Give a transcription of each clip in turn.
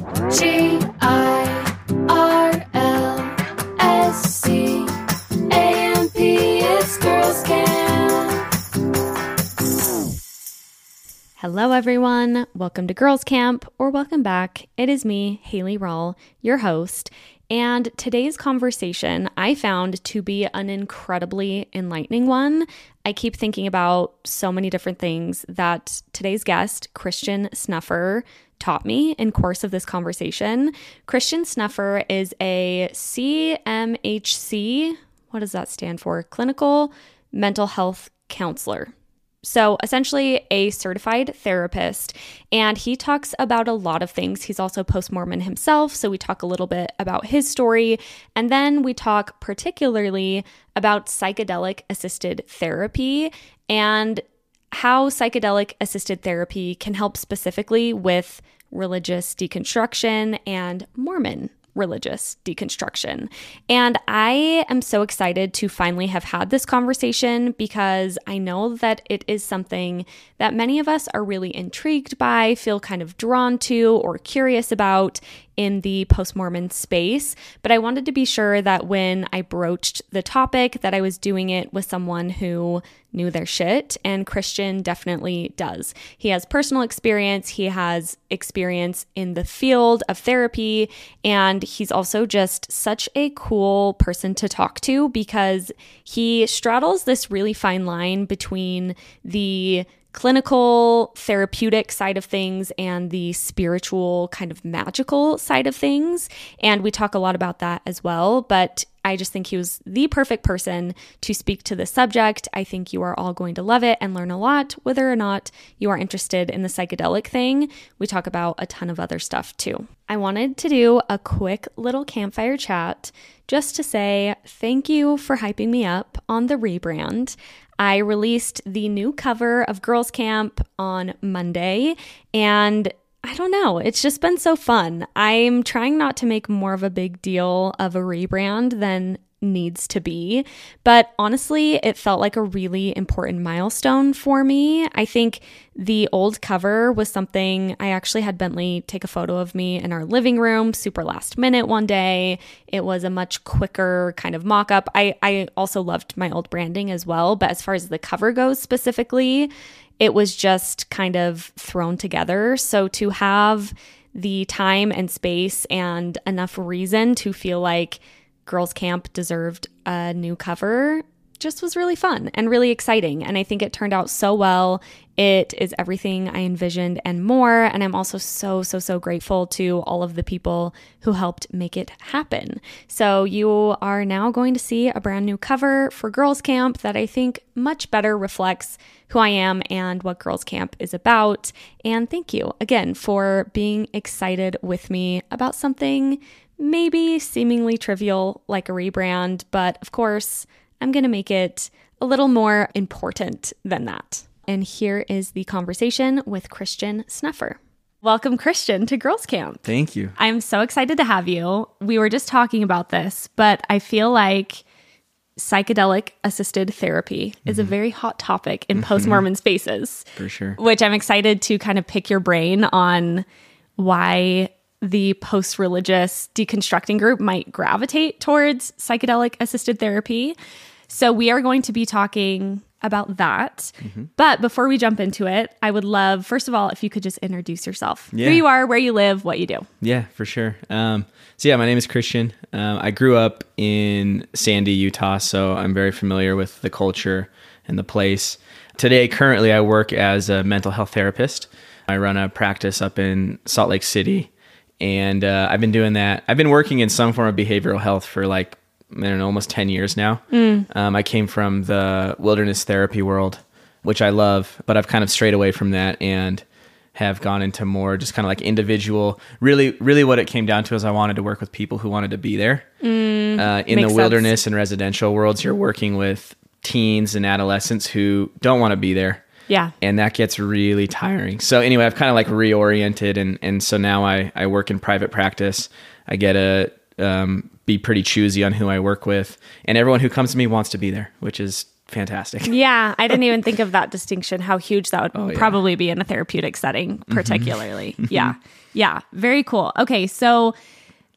G I R L S C A M P. It's Girls Camp. Hello, everyone. Welcome to Girls Camp, or welcome back. It is me, Hayley Rawle, your host. And today's conversation I found to be an incredibly enlightening one. I keep thinking about so many different things that today's guest, Christian Snuffer, taught me in course of this conversation. Christian Snuffer is a CMHC, what does that stand for? Clinical mental health counselor. So, essentially, a certified therapist, and he talks about a lot of things. He's also post Mormon himself, so we talk a little bit about his story, and then we talk particularly about psychedelic assisted therapy and how psychedelic assisted therapy can help specifically with religious deconstruction and Mormon religious deconstruction. And I am so excited to finally have had this conversation because I know that it is something that many of us are really intrigued by, feel kind of drawn to, or curious about in the post Mormon space. But I wanted to be sure that when I broached the topic, that I was doing it with someone who knew their shit, and Christian definitely does. He has personal experience, he has experience in the field of therapy, and he's also just such a cool person to talk to because he straddles this really fine line between the clinical therapeutic side of things and the spiritual kind of magical side of things. And we talk a lot about that as well. But I just think he was the perfect person to speak to the subject. I think you are all going to love it and learn a lot, whether or not you are interested in the psychedelic thing. We talk about a ton of other stuff too. I wanted to do a quick little campfire chat just to say thank you for hyping me up on the rebrand. I released the new cover of Girls Camp on Monday, and I don't know, it's just been so fun. I'm trying not to make more of a big deal of a rebrand than needs to be. But honestly, it felt like a really important milestone for me. I think the old cover was something I actually had Bentley take a photo of me in our living room super last minute one day. It was a much quicker kind of mock up. I, I also loved my old branding as well. But as far as the cover goes specifically, it was just kind of thrown together. So to have the time and space and enough reason to feel like Girls Camp deserved a new cover just was really fun and really exciting. And I think it turned out so well. It is everything I envisioned and more. And I'm also so, so, so grateful to all of the people who helped make it happen. So you are now going to see a brand new cover for Girls Camp that I think much better reflects who I am and what Girls Camp is about. And thank you again for being excited with me about something maybe seemingly trivial like a rebrand, but of course, I'm going to make it a little more important than that. And here is the conversation with Christian Snuffer. Welcome, Christian, to Girls Camp. Thank you. I'm so excited to have you. We were just talking about this, but I feel like psychedelic assisted therapy is a mm-hmm. very hot topic in mm-hmm. post Mormon spaces, For sure. which I'm excited to kind of pick your brain on why the post religious deconstructing group might gravitate towards psychedelic assisted therapy. So, we are going to be talking about that. But before we jump into it, I would love, first of all, if you could just introduce yourself Yeah. who you are, where you live, what you do. Yeah, for sure. Um, so yeah, my name is Christian. Um, I grew up in Sandy, Utah, so I'm very familiar with the culture and the place. Today, currently, I work as a mental health therapist. I run a practice up in Salt Lake City, and uh, I've been doing that. I've been working in some form of behavioral health for like I don't know, almost ten years now. Um, I came from the wilderness therapy world, which I love, but I've kind of strayed away from that and have gone into more just kind of like individual. Really, really, what it came down to is I wanted to work with people who wanted to be there. uh, in the sense. wilderness and residential worlds, you're working with teens and adolescents who don't want to be there Yeah. and that gets really tiring. So anyway, I've kind of like reoriented, and and so now I I work in private practice. I get to um, be pretty choosy on who I work with, and everyone who comes to me wants to be there, which is fantastic. Yeah, I didn't even think of that distinction, how huge that would Oh, yeah. Mm-hmm. probably be in a therapeutic setting, particularly. yeah. Yeah. Very cool. Okay. So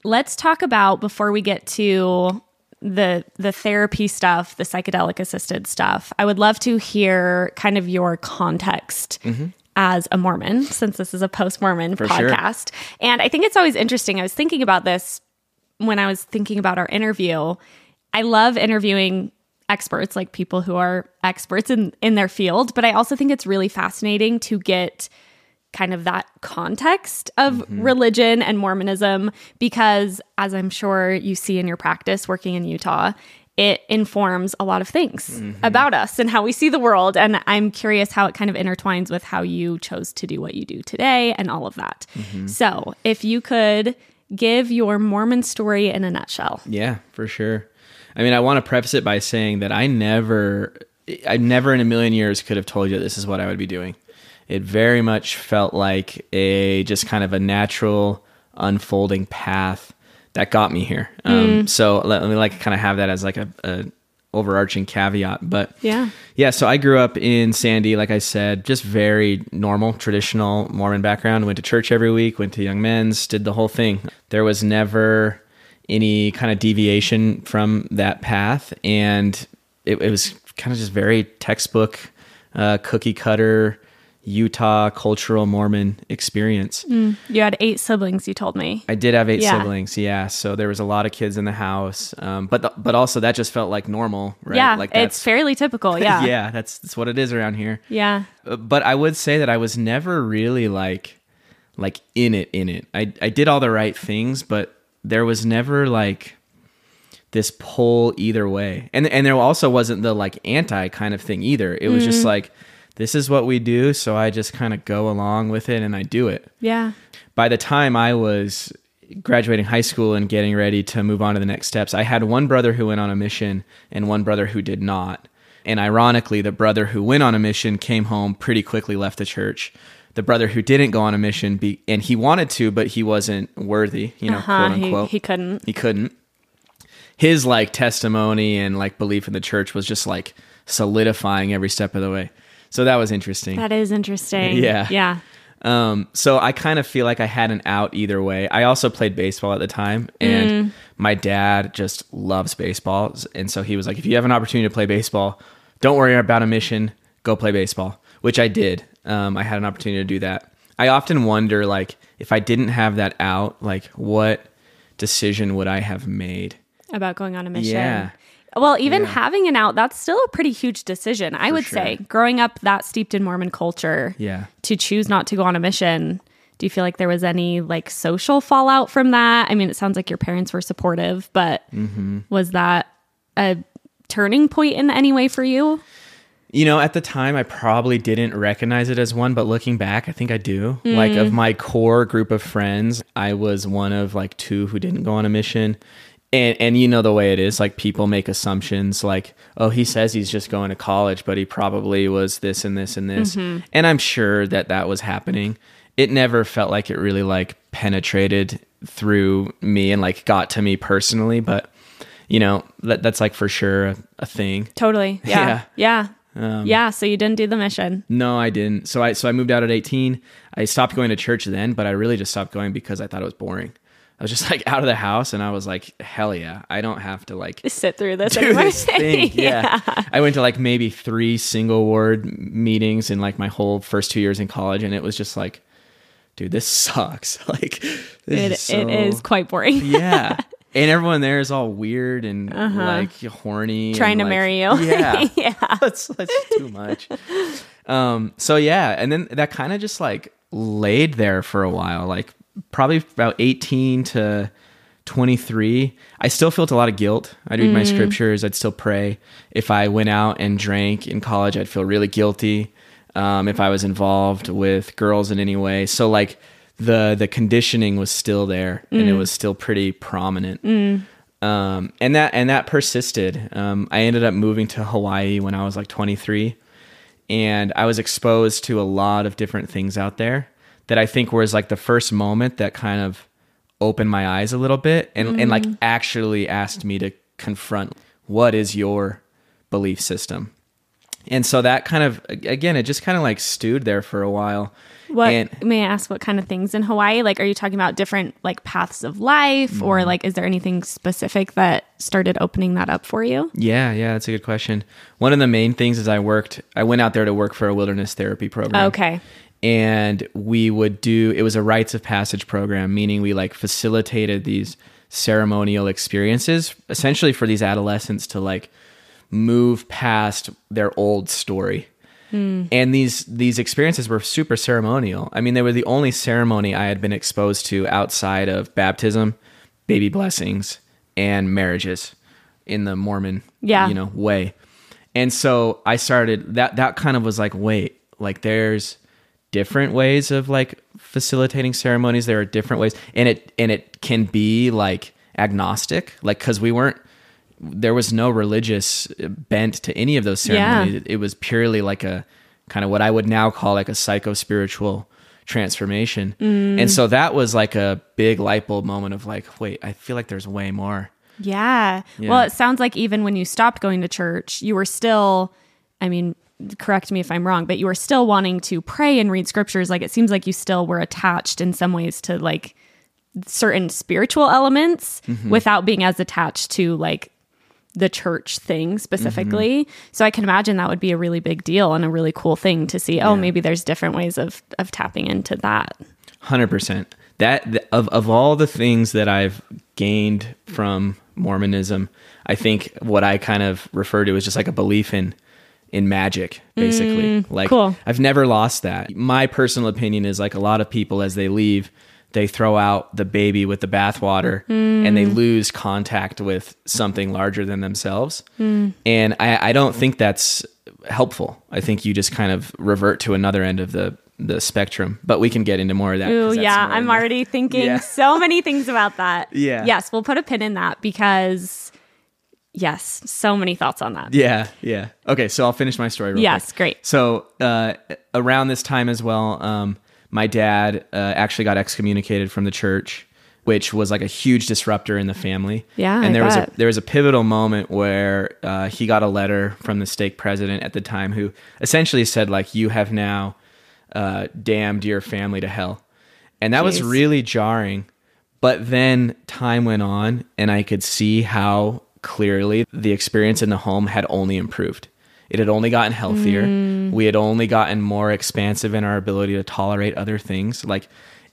let's talk about before we get to the the therapy stuff, the psychedelic assisted stuff. I would love to hear kind of your context mm-hmm. as a Mormon, since this is a post Mormon sure. podcast. And I think it's always interesting. I was thinking about this when I was thinking about our interview. I love interviewing experts, like people who are experts in in their field, but I also think it's really fascinating to get kind of that context of mm-hmm. religion and Mormonism because as I'm sure you see in your practice working in Utah, it informs a lot of things mm-hmm. about us and how we see the world and I'm curious how it kind of intertwines with how you chose to do what you do today and all of that. Mm-hmm. So, if you could give your Mormon story in a nutshell. Yeah, for sure. I mean, I want to preface it by saying that I never, I never in a million years could have told you this is what I would be doing. It very much felt like a just kind of a natural unfolding path that got me here. Um, So let, let me like kind of have that as like a, a overarching caveat. But Yeah. yeah, so I grew up in Sandy, like I said, just very normal, traditional Mormon background. Went to church every week, went to young men's, did the whole thing. There was never any kind of deviation from that path. And it, it was kind of just very textbook, uh, cookie cutter, Utah cultural Mormon experience. You had eight siblings, you told me. I did have eight Yeah. siblings, yeah. So there was a lot of kids in the house, um, but the, but also that just felt like normal, right? Yeah, like it's fairly typical. Yeah. yeah, that's that's what it is around here. Yeah. Uh, But I would say that I was never really like like in it in it. I I did all the right things, but there was never like this pull either way. And and there also wasn't the like anti kind of thing either. It was Mm. just like this is what we do, so I just kind of go along with it and I do it Yeah. by the time I was graduating high school and getting ready to move on to the next steps, I had one brother who went on a mission and one brother who did not. And ironically, the brother who went on a mission came home pretty quickly, left the church. The brother who didn't go on a mission, be, and he wanted to, but he wasn't worthy, you know, Uh-huh, quote he- unquote. he couldn't. He couldn't. His like testimony and like belief in the church was just like solidifying every step of the way. So that was interesting. That is interesting. Yeah. Yeah. Um, so I kind of feel like I had an out either way. I also played baseball at the time, and my dad just loves baseball, and so he was like, "If you have an opportunity to play baseball, don't worry about a mission. Go play baseball," which I did. Um, I had an opportunity to do that. I often wonder, like, if I didn't have that out, like, what decision would I have made? About going on a mission. Yeah. Well, even having an out, that's still a pretty huge decision, I would sure. say. Growing up that steeped in Mormon culture, Yeah. to choose not to go on a mission, do you feel like there was any like social fallout from that? I mean, it sounds like your parents were supportive, but Mm-hmm. was that a turning point in any way for you? You know, at the time, I probably didn't recognize it as one, but looking back, I think I do. Like, of my core group of friends, I was one of like two who didn't go on a mission. And, and you know the way it is like people make assumptions like oh he says he's just going to college but he probably was this and this and this mm-hmm. and i'm sure that that was happening it never felt like it really like penetrated through me and like got to me personally but you know that, that's like for sure a, a thing Totally. Yeah. Yeah. Um, yeah. So you didn't do the mission. No, I didn't. So I so I moved out at 18. I stopped going to church then, but I really just stopped going because I thought it was boring. I was just like out of the house and I was like, hell yeah, I don't have to like Sit through this do this thing. Yeah. I went to like maybe three single ward meetings in like my whole first two years in college and it was just like, dude, this sucks. Like this It, is so- it is quite boring. Yeah. And everyone there is all weird and like horny, and, Uh-huh. Trying to like- marry you. Yeah, Yeah. that's that's too much. Um. So yeah, and then that kind of just like laid there for a while, like probably about eighteen to twenty three. I still felt a lot of guilt. I'd read Mm. my scriptures. I'd still pray. If I went out and drank in college, I'd feel really guilty. Um, if I was involved with girls in any way, so like the the conditioning was still there and Mm. it was still pretty prominent um, and that and that persisted. Um, I ended up moving to Hawaii when I was like 23, and I was exposed to a lot of different things out there that I think was like the first moment that kind of opened my eyes a little bit and and like actually asked me to confront what is your belief system. And so that kind of again, it just kind of like stewed there for a while. What And may I ask what kind of things in Hawaii? Like are you talking about different like paths of life Mm-hmm. or like is there anything specific that started opening that up for you? yeah, yeah, that's a good question. One of the main things is I worked I went out there to work for a wilderness therapy program. Okay. And we would do it was a rites of passage program meaning we like facilitated these ceremonial experiences essentially for these adolescents to like move past their old story. Hmm. And these these experiences were super ceremonial. I mean they were the only ceremony i had been exposed to outside of baptism baby blessings and marriages in the mormon Yeah. you know way. And so i started that that kind of was like wait like there's different ways of like facilitating ceremonies there are different ways and it and it can be like agnostic like because we weren't there was no religious bent to any of those ceremonies it, it was purely like a kind of what i would now call like a psycho spiritual transformation Mm. and so that was like a big light bulb moment of like wait i feel like there's way more Yeah. Yeah. Well, it sounds like even when you stopped going to church, you were still, I mean, correct me if I'm wrong, but you were still wanting to pray and read scriptures. Like it seems like you still were attached in some ways to like certain spiritual elements Mm-hmm. without being as attached to like the church thing specifically. Mm-hmm. So I can imagine that would be a really big deal and a really cool thing to see. Oh, maybe there's different ways of of tapping into that. Hundred percent. That of of all the things that I've gained from Mormonism, I think what I kind of refer to as just like a belief in in magic, basically. Mm, like cool. I've never lost that. My personal opinion is like a lot of people as they leave, they throw out the baby with the bathwater and they mm. lose contact with something larger than themselves. Mm. And I, I don't think that's helpful. I think you just kind of revert to another end of the the spectrum. But we can get into more of that. Ooh, yeah. I'm already thinking Yeah. so many things about that. Yeah. Yes, we'll put a pin in that because, yes, so many thoughts on that. Yeah, yeah. Okay, so I'll finish my story. Real Yes, quick. great. So uh, around this time as well, um, my dad uh, actually got excommunicated from the church, which was like a huge disruptor in the family. Yeah, and I there was a there was a pivotal moment where uh, he got a letter from the stake president at the time, who essentially said like, "You have now uh, damned your family to hell," and that was really jarring. But then time went on, and I could see how clearly the experience in the home had only improved. It had only gotten healthier. Mm. We had only gotten more expansive in our ability to tolerate other things. Like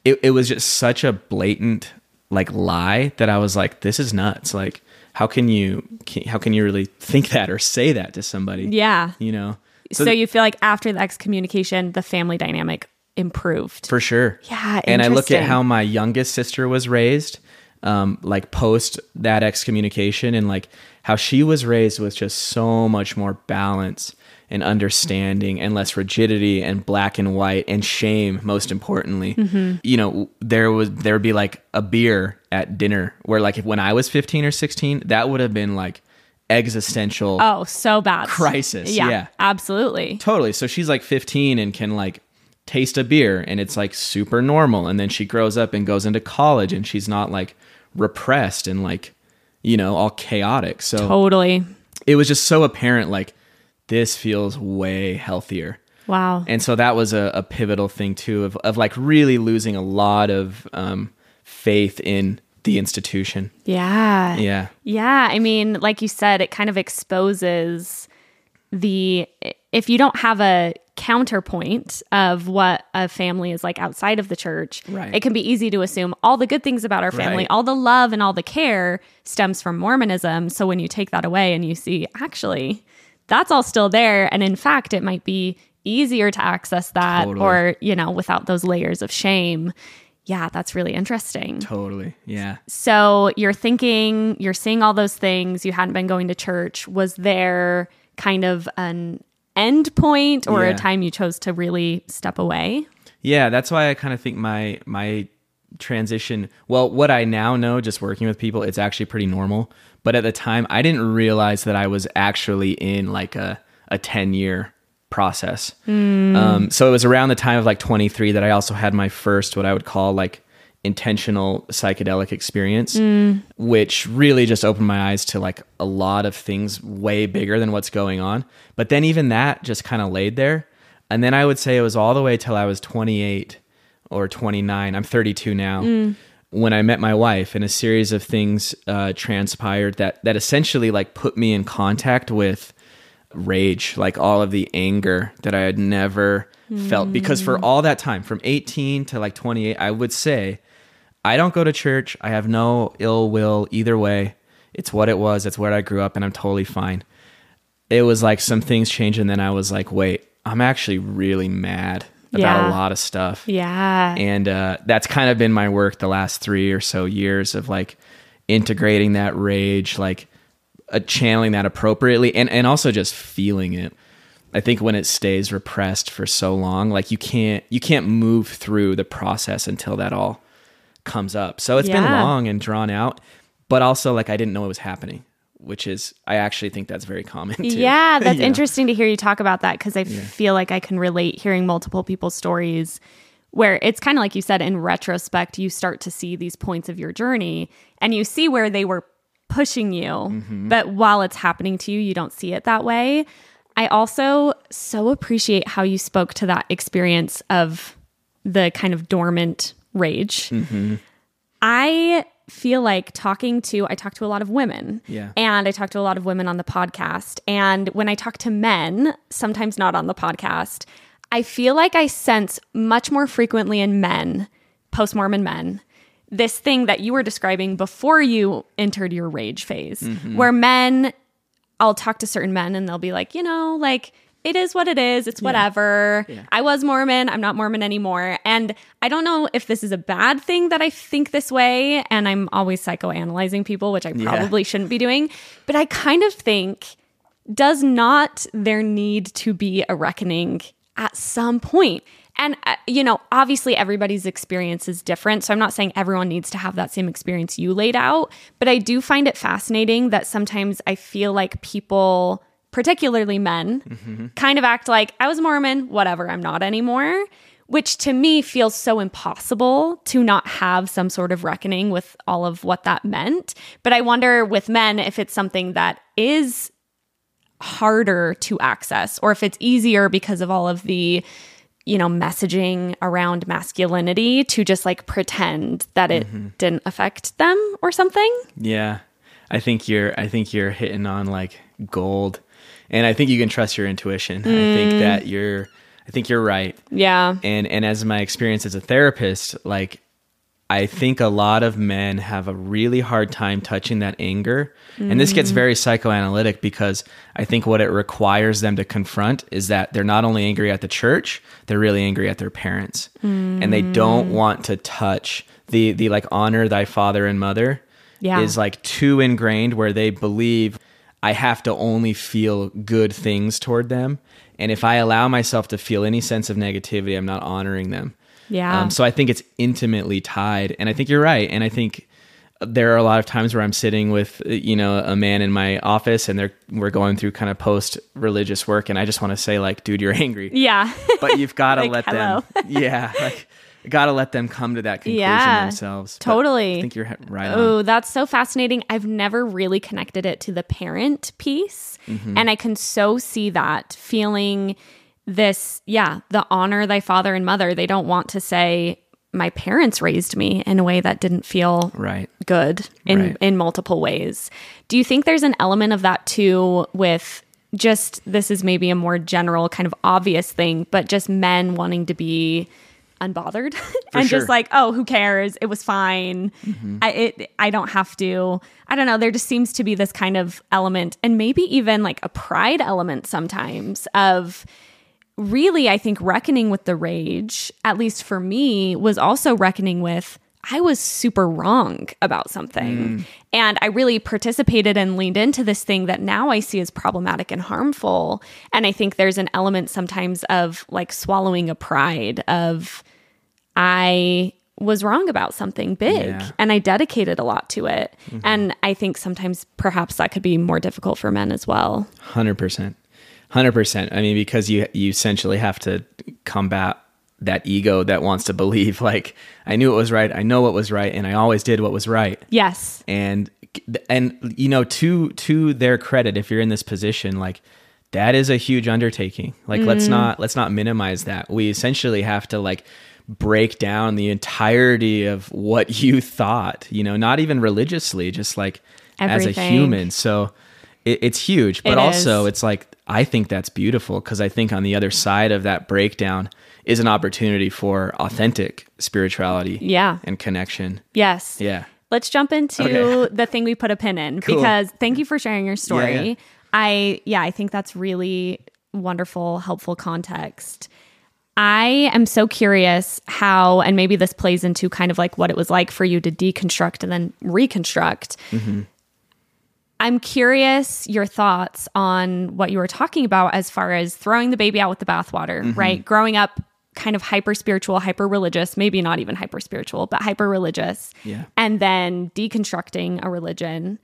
it, it was just such a blatant like lie that I was like, this is nuts. Like, how can you can, how can you really think that or say that to somebody? Yeah. You know? So, you feel like after the excommunication, the family dynamic improved. For sure. Yeah, And I look at how my youngest sister was raised, um, like post that excommunication, and like how she was raised with just so much more balance and understanding and less rigidity and black and white and shame most importantly Mm-hmm. you know there was there would be like a beer at dinner where like if when i was 15 or 16 that would have been like existential oh, so bad. Crisis, Yeah, yeah. absolutely. Totally. So she's like 15 and can like taste a beer and it's like super normal. And then she grows up and goes into college and she's not like repressed and like, you know, all chaotic. So Totally. it was just so apparent like this feels way healthier. Wow. And so that was a, a pivotal thing too of, of like really losing a lot of um, faith in the institution. yeah. Yeah. Yeah, I mean, like you said, it kind of exposes the if you don't have a counterpoint of what a family is like outside of the church, Right. it can be easy to assume all the good things about our family, Right. all the love and all the care stems from Mormonism. So when you take that away and you see actually that's all still there and in fact it might be easier to access that Totally. or, you know, without those layers of shame. Yeah, that's really interesting. Totally. Yeah. So you're thinking, you're seeing all those things, you hadn't been going to church. Was there kind of an end point or Yeah. a time you chose to really step away? Yeah, that's why I kind of think my my transition. Well, what I now know, just working with people, it's actually pretty normal. But at the time, I didn't realize that I was actually in like a a ten year process. Um, so it was around the time of like 23 that I also had my first what I would call like intentional psychedelic experience, mm. which really just opened my eyes to like a lot of things way bigger than what's going on. But then even that just kind of laid there. And then I would say it was all the way till I was 28 or 29. I'm 32 now. Mm. When I met my wife, and a series of things uh, transpired that that essentially like put me in contact with rage, like all of the anger that I had never felt. Because for mm. all that time, from 18 to like 28, I would say, I don't go to church. I have no ill will either way. It's what it was. It's where I grew up, and I'm totally fine. It was like some things changed, and then I was like, wait, I'm actually really mad about Yeah. a lot of stuff Yeah. and uh, that's kind of been my work the last three or so years of like integrating that rage like uh, channeling that appropriately and, and also just feeling it i think when it stays repressed for so long like you can't you can't move through the process until that all comes up so it's been long and drawn out but also like i didn't know it was happening which is i actually think that's very common too. Yeah, that's You know? interesting to hear you talk about that because I feel like I can relate hearing multiple people's stories where it's kind of like you said in retrospect, you start to see these points of your journey and you see where they were pushing you. Mm-hmm. But while it's happening to you, you don't see it that way. I also so appreciate how you spoke to that experience of the kind of dormant rage. Mm-hmm. I feel like talking to I talk to a lot of women. Yeah. And I talk to a lot of women on the podcast. And when I talk to men, sometimes not on the podcast, I feel like I sense much more frequently in men, post Mormon men, this thing that you were describing before you entered your rage phase, where men, I'll talk to certain men and they'll be like, you know, like, it is what it is. It's whatever. I was Mormon. I'm not Mormon anymore. And I don't know if this is a bad thing that I think this way. And I'm always psychoanalyzing people, which I probably shouldn't be doing. But I kind of think does not there need to be a reckoning at some point? And, uh, you know, obviously everybody's experience is different. So I'm not saying everyone needs to have that same experience you laid out. But I do find it fascinating that sometimes I feel like people, particularly men, mm-hmm. kind of act like I was Mormon, whatever, I'm not anymore. Which to me feels so impossible to not have some sort of reckoning with all of what that meant. But I wonder with men if it's something that is harder to access or if it's easier because of all of the you know messaging around masculinity to just like pretend that it mm-hmm. didn't affect them or something Yeah. I think you're I think you're hitting on like gold. And I think you can trust your intuition. I think mm. that you're I think you're right. yeah And and as my experience as a therapist, like I think a lot of men have a really hard time touching that anger. And this gets mm. very psychoanalytic because I think what it requires them to confront is that they're not only angry at the church, they're really angry at their parents. And they don't mm. want to touch the the like honor thy father and mother Yeah. is like too ingrained where they believe I have to only feel good things toward them. And if I allow myself to feel any sense of negativity, I'm not honoring them. Yeah. Um, so I think it's intimately tied. And I think you're right. And I think there are a lot of times where I'm sitting with, you know, a man in my office and they're, we're going through kind of post religious work. And I just want to say like, dude, you're angry, yeah but you've got to Like, let hello. them, yeah, like, got to let them come to that conclusion Yeah, themselves. But totally. I think you're right on. Oh, that's so fascinating. I've never really connected it to the parent piece. Mm-hmm. And I can so see that feeling this, yeah, the honor thy father and mother. They don't want to say, my parents raised me in a way that didn't feel Right. good in Right. in multiple ways. Do you think there's an element of that too with just this is maybe a more general kind of obvious thing, but just men wanting to be unbothered and sure. just like, oh, who cares? It was fine. Mm-hmm. I it I don't have to. I don't know. There just seems to be this kind of element, and maybe even like a pride element sometimes of really, I think reckoning with the rage, at least for me, was also reckoning with I was super wrong about something. Mm. And I really participated and leaned into this thing that now I see as problematic and harmful. And I think there's an element sometimes of like swallowing a pride of I was wrong about something big Yeah. and I dedicated a lot to it. Mm-hmm. And I think sometimes perhaps that could be more difficult for men as well. Hundred percent, hundred percent. I mean, because you you essentially have to combat that ego that wants to believe like I knew it was right, I know what was right, and I always did what was right. Yes. And and you know, to to their credit, if you're in this position, like that is a huge undertaking. Like let's mm-hmm. not let's not minimize that. We essentially have to like break down the entirety of what you thought, you know, not even religiously, just like as a human. So it, it's huge, but It also is. it's like I think that's beautiful because I think on the other side of that breakdown is an opportunity for authentic spirituality, Yeah. and connection. Yes. Yeah, Let's jump into Okay. the thing we put a pin in Cool. because thank you for sharing your story. Yeah, yeah. I yeah, I think that's really wonderful, helpful context. I am so curious how, and maybe this plays into kind of like what it was like for you to deconstruct and then reconstruct. Mm-hmm. I'm curious your thoughts on what you were talking about as far as throwing the baby out with the bathwater, Mm-hmm. right? Growing up kind of hyper spiritual, hyper religious, maybe not even hyper spiritual, but hyper religious. Yeah. And then deconstructing a religion.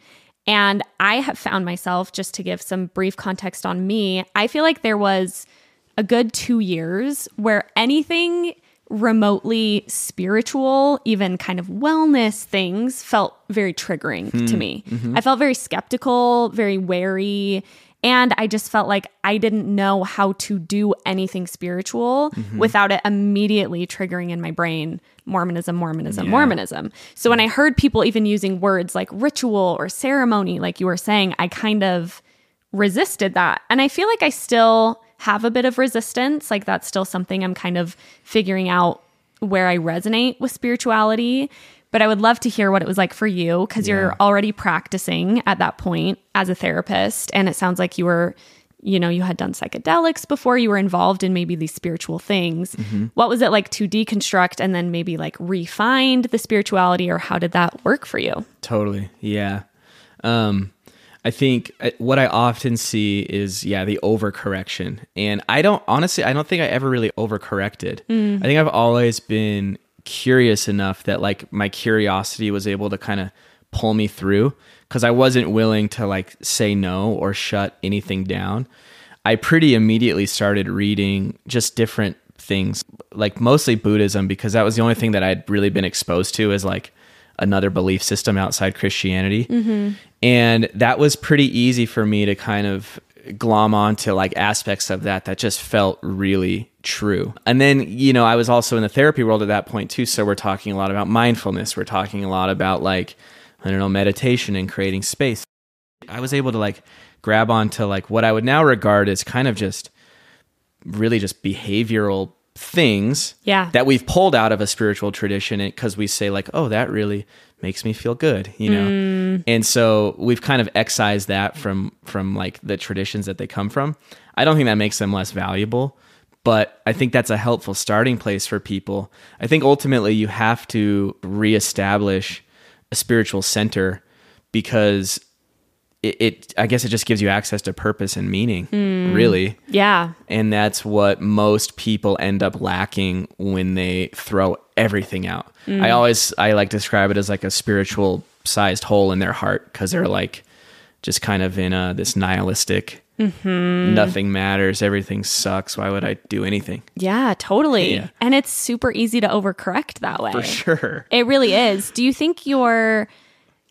And I have found myself, just to give some brief context on me, I feel like there was a good two years where anything remotely spiritual, even kind of wellness things, felt very triggering to hmm. me. Mm-hmm. I felt very skeptical, very wary. And I just felt like I didn't know how to do anything spiritual mm-hmm. without it immediately triggering in my brain Mormonism, Mormonism, Yeah. Mormonism. So when I heard people even using words like ritual or ceremony, like you were saying, I kind of resisted that. And I feel like I still have a bit of resistance. Like that's still something I'm kind of figuring out where I resonate with spirituality. But I would love to hear what it was like for you because you're already practicing at that point as a therapist. And it sounds like you were, you know, you had done psychedelics before you were involved in maybe these spiritual things. What was it like to deconstruct and then maybe like refine the spirituality or how did that work for you? Totally. Yeah. Um, I think uh, what I often see is, yeah, the overcorrection. And I don't, honestly, I don't think I ever really overcorrected. I think I've always been curious enough that like my curiosity was able to kind of pull me through because I wasn't willing to like say no or shut anything down. I pretty immediately started reading just different things, like mostly Buddhism, because that was the only thing that I'd really been exposed to is like another belief system outside Christianity. Mm-hmm. And that was pretty easy for me to kind of glom onto like aspects of that that just felt really true. And then, you know, I was also in the therapy world at that point too. So we're talking a lot about mindfulness. We're talking a lot about like, I don't know, meditation and creating space. I was able to like grab onto like what I would now regard as kind of just really just behavioral things Yeah. that we've pulled out of a spiritual tradition because we say like oh that really makes me feel good you know? Mm. And so we've kind of excised that from from like the traditions that they come from. I don't think that makes them less valuable but i think that's a helpful starting place for people. I think ultimately you have to reestablish a spiritual center because it, it i guess it just gives you access to purpose and meaning hmm. really Yeah. and that's what most people end up lacking when they throw everything out. Hmm. I always I like describe it as like a spiritual sized hole in their heart because they're like just kind of in a this nihilistic mm-hmm. nothing matters, everything sucks. Why would I do anything? Yeah, totally. Yeah. And it's super easy to overcorrect that way. For sure. It really is. Do you think you're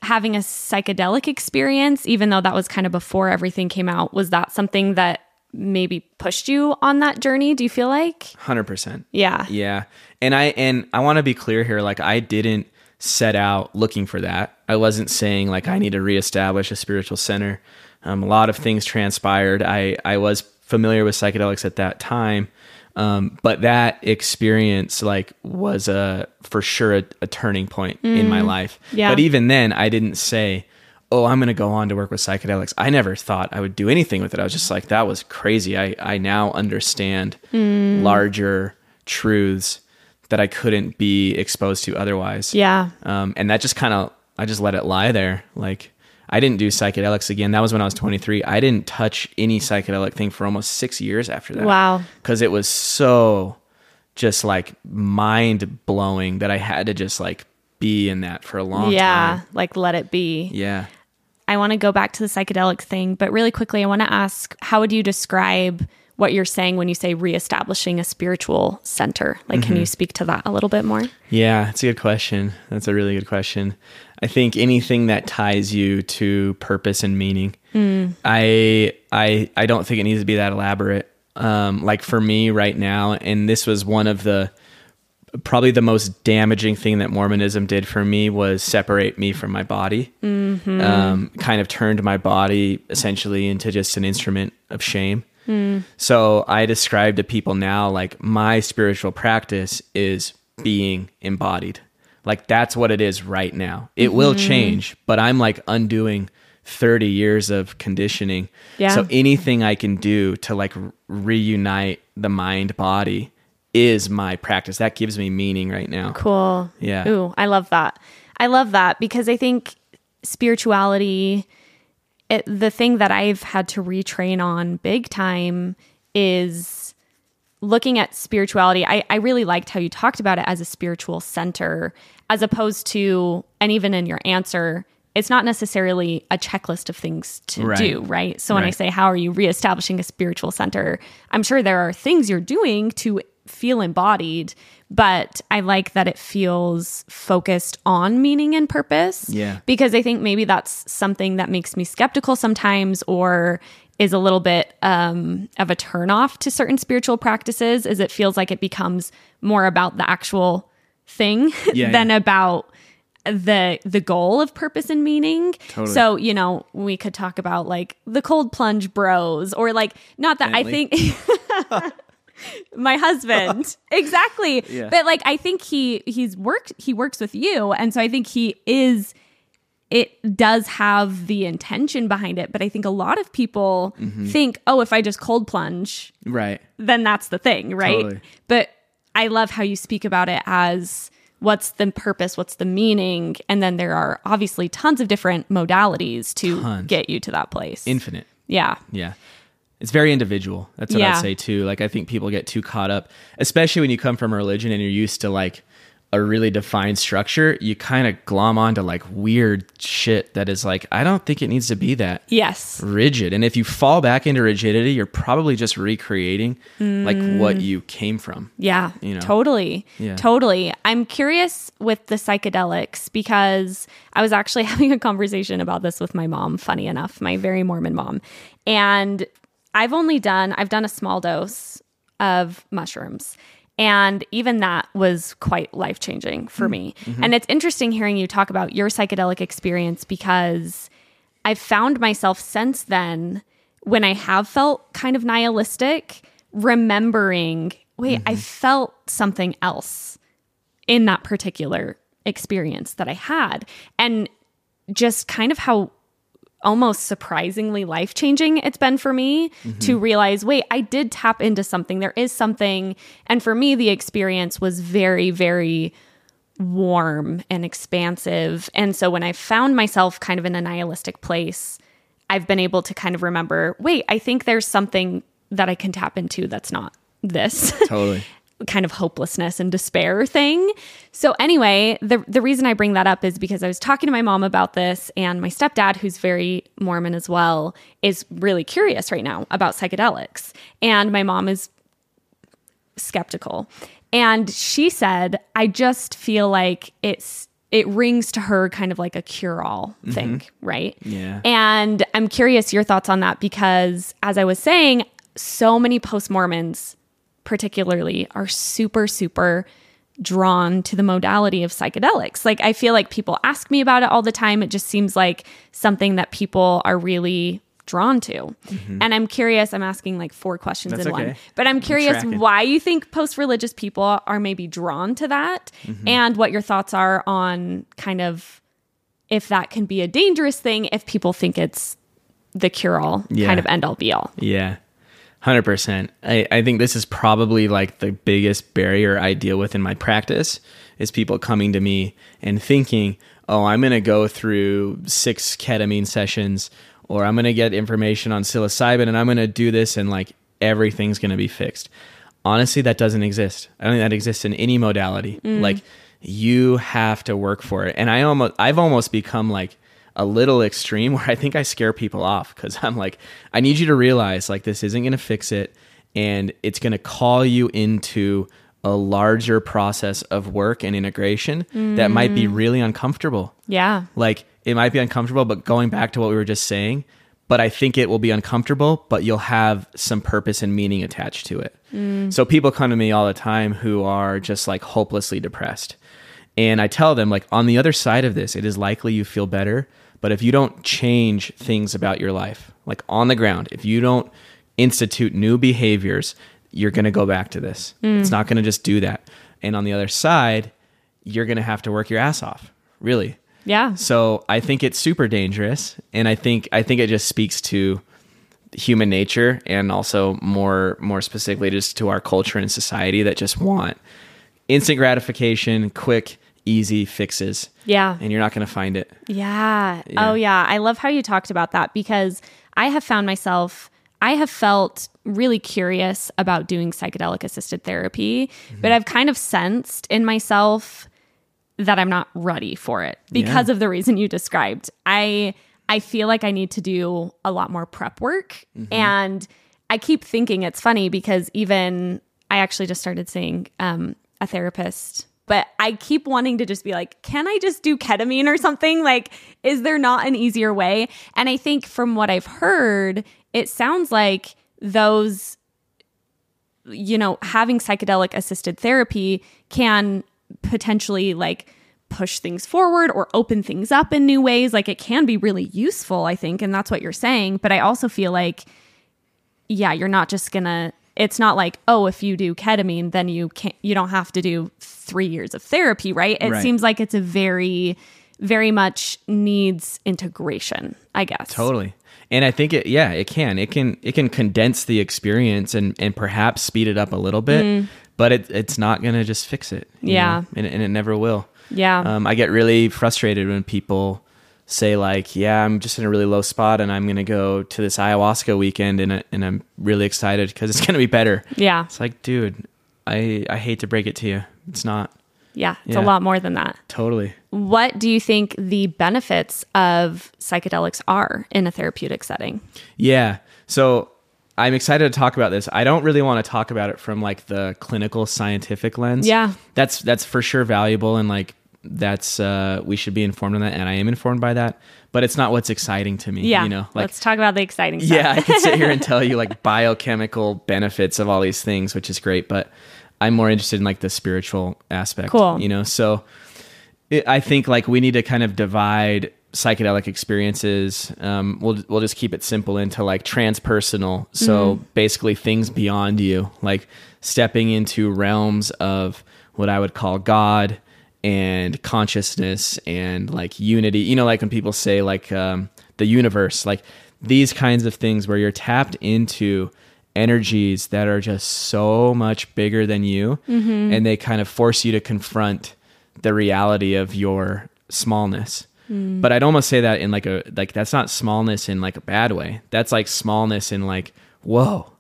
having a psychedelic experience, even though that was kind of before everything came out? Was that something that maybe pushed you on that journey? Do you feel like? 100%. Yeah. Yeah. And I and I want to be clear here like I didn't set out looking for that. I wasn't saying like I need to reestablish a spiritual center. Um, a lot of things transpired. I I was familiar with psychedelics at that time. Um, but that experience like was a for sure a, a turning point in my life. Yeah. But even then I didn't say, "Oh, I'm going to go on to work with psychedelics." I never thought I would do anything with it. I was just like, "That was crazy." I I now understand larger truths that I couldn't be exposed to otherwise. Yeah. Um, and that just kind of, I just let it lie there. Like, I didn't do psychedelics again. That was when I was 23. I didn't touch any psychedelic thing for almost six years after that. Wow. Because it was so just like mind blowing that I had to just like be in that for a long yeah. time. Like let it be. Yeah. I want to go back to the psychedelic thing, but really quickly, I want to ask how would you describe what you're saying when you say reestablishing a spiritual center. Like, can you mm-hmm. speak to that a little bit more? Yeah, it's a good question. That's a really good question. I think anything that ties you to purpose and meaning, I I I don't think it needs to be that elaborate. Um, like for me right now, and this was one of the probably the most damaging thing that Mormonism did for me was separate me from my body. Um, kind of turned my body essentially into just an instrument of shame. So I describe to people now like my spiritual practice is being embodied. Like that's what it is right now. It will mm-hmm. change, but I'm like undoing 30 years of conditioning. Yeah. So anything I can do to like reunite the mind body is my practice. That gives me meaning right now. Cool. Yeah. Ooh, I love that. I love that because I think spirituality, it, the thing that I've had to retrain on big time is looking at spirituality. I, I really liked how you talked about it as a spiritual center, as opposed to, and even in your answer, it's not necessarily a checklist of things to Right. do, right? So when I say, how are you reestablishing a spiritual center? I'm sure there are things you're doing to feel embodied, but I like that it feels focused on meaning and purpose. Yeah. Because I think maybe that's something that makes me skeptical sometimes or is a little bit um, of a turnoff to certain spiritual practices, is it feels like it becomes more about the actual thing Yeah, than yeah. about the the goal of purpose and meaning. Totally. So, you know, we could talk about like the cold plunge bros or like not that Bentley. I think my husband exactly Yeah. but like i think he he's worked he works with you and so i think he is it does have the intention behind it but i think a lot of people Mm-hmm. think oh if i just cold plunge Right. then that's the thing right Totally. but i love how you speak about it as what's the purpose what's the meaning and then there are obviously tons of different modalities to Tons. get you to that place Infinite. yeah Yeah. It's very individual. That's what Yeah. I'd say too. Like I think people get too caught up, especially when you come from a religion and you're used to like a really defined structure, you kind of glom onto like weird shit that is like, I don't think it needs to be that yes rigid. And if you fall back into rigidity, you're probably just recreating like what mm. you came from. Yeah, You know? totally. Yeah. Totally. I'm curious with the psychedelics because I was actually having a conversation about this with my mom, funny enough, my very Mormon mom. And I've only done, I've done a small dose of mushrooms. And even that was quite life changing for me. Mm-hmm. And it's interesting hearing you talk about your psychedelic experience because I've found myself since then, when I have felt kind of nihilistic, remembering, wait, I mm-hmm. felt something else in that particular experience that I had. And just kind of how almost surprisingly life changing it's been for me mm-hmm. to realize wait, I did tap into something. There is something. And for me, the experience was very, very warm and expansive. And so when I found myself kind of in a nihilistic place, I've been able to kind of remember wait, I think there's something that I can tap into that's not this. Totally. Kind of hopelessness and despair thing. So anyway, the the reason I bring that up is because I was talking to my mom about this and my stepdad who's very Mormon as well is really curious right now about psychedelics. And my mom is skeptical. And she said, I just feel like it's it rings to her kind of like a cure-all mm-hmm. thing, right? Yeah. And I'm curious your thoughts on that because as I was saying, so many post-Mormons particularly are super super drawn to the modality of psychedelics. Like I feel like people ask me about it all the time. It just seems like something that people are really drawn to. Mm-hmm. And I'm curious, I'm asking like four questions That's in one. But I'm curious tracking. why you think post-religious people are maybe drawn to that mm-hmm. and what your thoughts are on kind of if that can be a dangerous thing if people think it's the cure-all Yeah. kind of end all be all. Yeah. Hundred percent. I, I think this is probably like the biggest barrier I deal with in my practice is people coming to me and thinking, oh, I'm gonna go through six ketamine sessions or I'm gonna get information on psilocybin and I'm gonna do this and like everything's gonna be fixed. Honestly, that doesn't exist. I don't think that exists in any modality. Mm. Like you have to work for it. And I almost I've almost become like a little extreme where I think I scare people off because I'm like, I need you to realize like this isn't going to fix it. and it's going to call you into a larger process of work and integration that might be mm. really uncomfortable. Yeah. Like it might be uncomfortable, but going back to what we were just saying, but I think it will be uncomfortable, but you'll have some purpose and meaning attached to it. Mm. So people come to me all the time who are just like hopelessly depressed. And I tell them, like, on the other side of this, it is likely you feel better. But if you don't change things about your life, like on the ground, if you don't institute new behaviors, you're going to go back to this. Hmm. It's not going to just do that. And on the other side, you're going to have to work your ass off, really. Yeah. So I think it's super dangerous, and I think I think it just speaks to human nature, and also more more specifically just to our culture and society that just want instant gratification, quick, easy fixes, Yeah. and you're not going to find it. Yeah. Yeah. Oh, yeah. I love how you talked about that because I have found myself, I have felt really curious about doing psychedelic assisted therapy, Mm-hmm. but I've kind of sensed in myself that I'm not ready for it because Yeah. of the reason you described. I I feel like I need to do a lot more prep work Mm-hmm. and I keep thinking it's funny because even I actually just started seeing um, a therapist but I keep wanting to just be like, can I just do ketamine or something? Like, is there not an easier way? And I think from what I've heard, it sounds like those, you know, having psychedelic assisted therapy can potentially like push things forward or open things up in new ways. Like, it can be really useful, I think. And that's what you're saying. But I also feel like, yeah, you're not just gonna. It's not like, oh, if you do ketamine, then you can't. You don't have to do three years of therapy, right? It Right. seems like it's a very, very much needs integration. I guess. Totally. And I think it yeah, it can. It can it can condense the experience and and perhaps speed it up a little bit, but it it's not going to just fix it. Mm. Yeah. And, and it never will. Yeah. Um, I get really frustrated when people say like, "Yeah, I'm just in a really low spot, and I'm going to go to this ayahuasca weekend, and and I'm really excited because it's going to be better." yeah. It's like, dude, I I hate to break it to you, it's not Yeah. It's Yeah. a lot more than that. totally. What do you think the benefits of psychedelics are in a therapeutic setting? Yeah. So I'm excited to talk about this. I don't really want to talk about it from like the clinical scientific lens. Yeah. That's that's for sure valuable and like that's uh we should be informed on that and I am informed by that, but it's not what's exciting to me, Yeah. you know. Like let's talk about the exciting stuff. yeah, I could sit here and tell you like biochemical benefits of all these things, which is great, but I'm more interested in like the spiritual aspect. Cool. You know, so it, I think like we need to kind of divide psychedelic experiences. Um, we'll we'll just keep it simple into like transpersonal. So basically, things beyond you, like stepping into realms of what I would call God and consciousness and like unity. You know, like when people say like um, the universe, like these kinds of things where you're tapped into energies that are just so much bigger than you and they kind of force you to confront the reality of your smallness. But i'd almost say that in like a like that's not smallness in like a bad way. That's like smallness in like whoa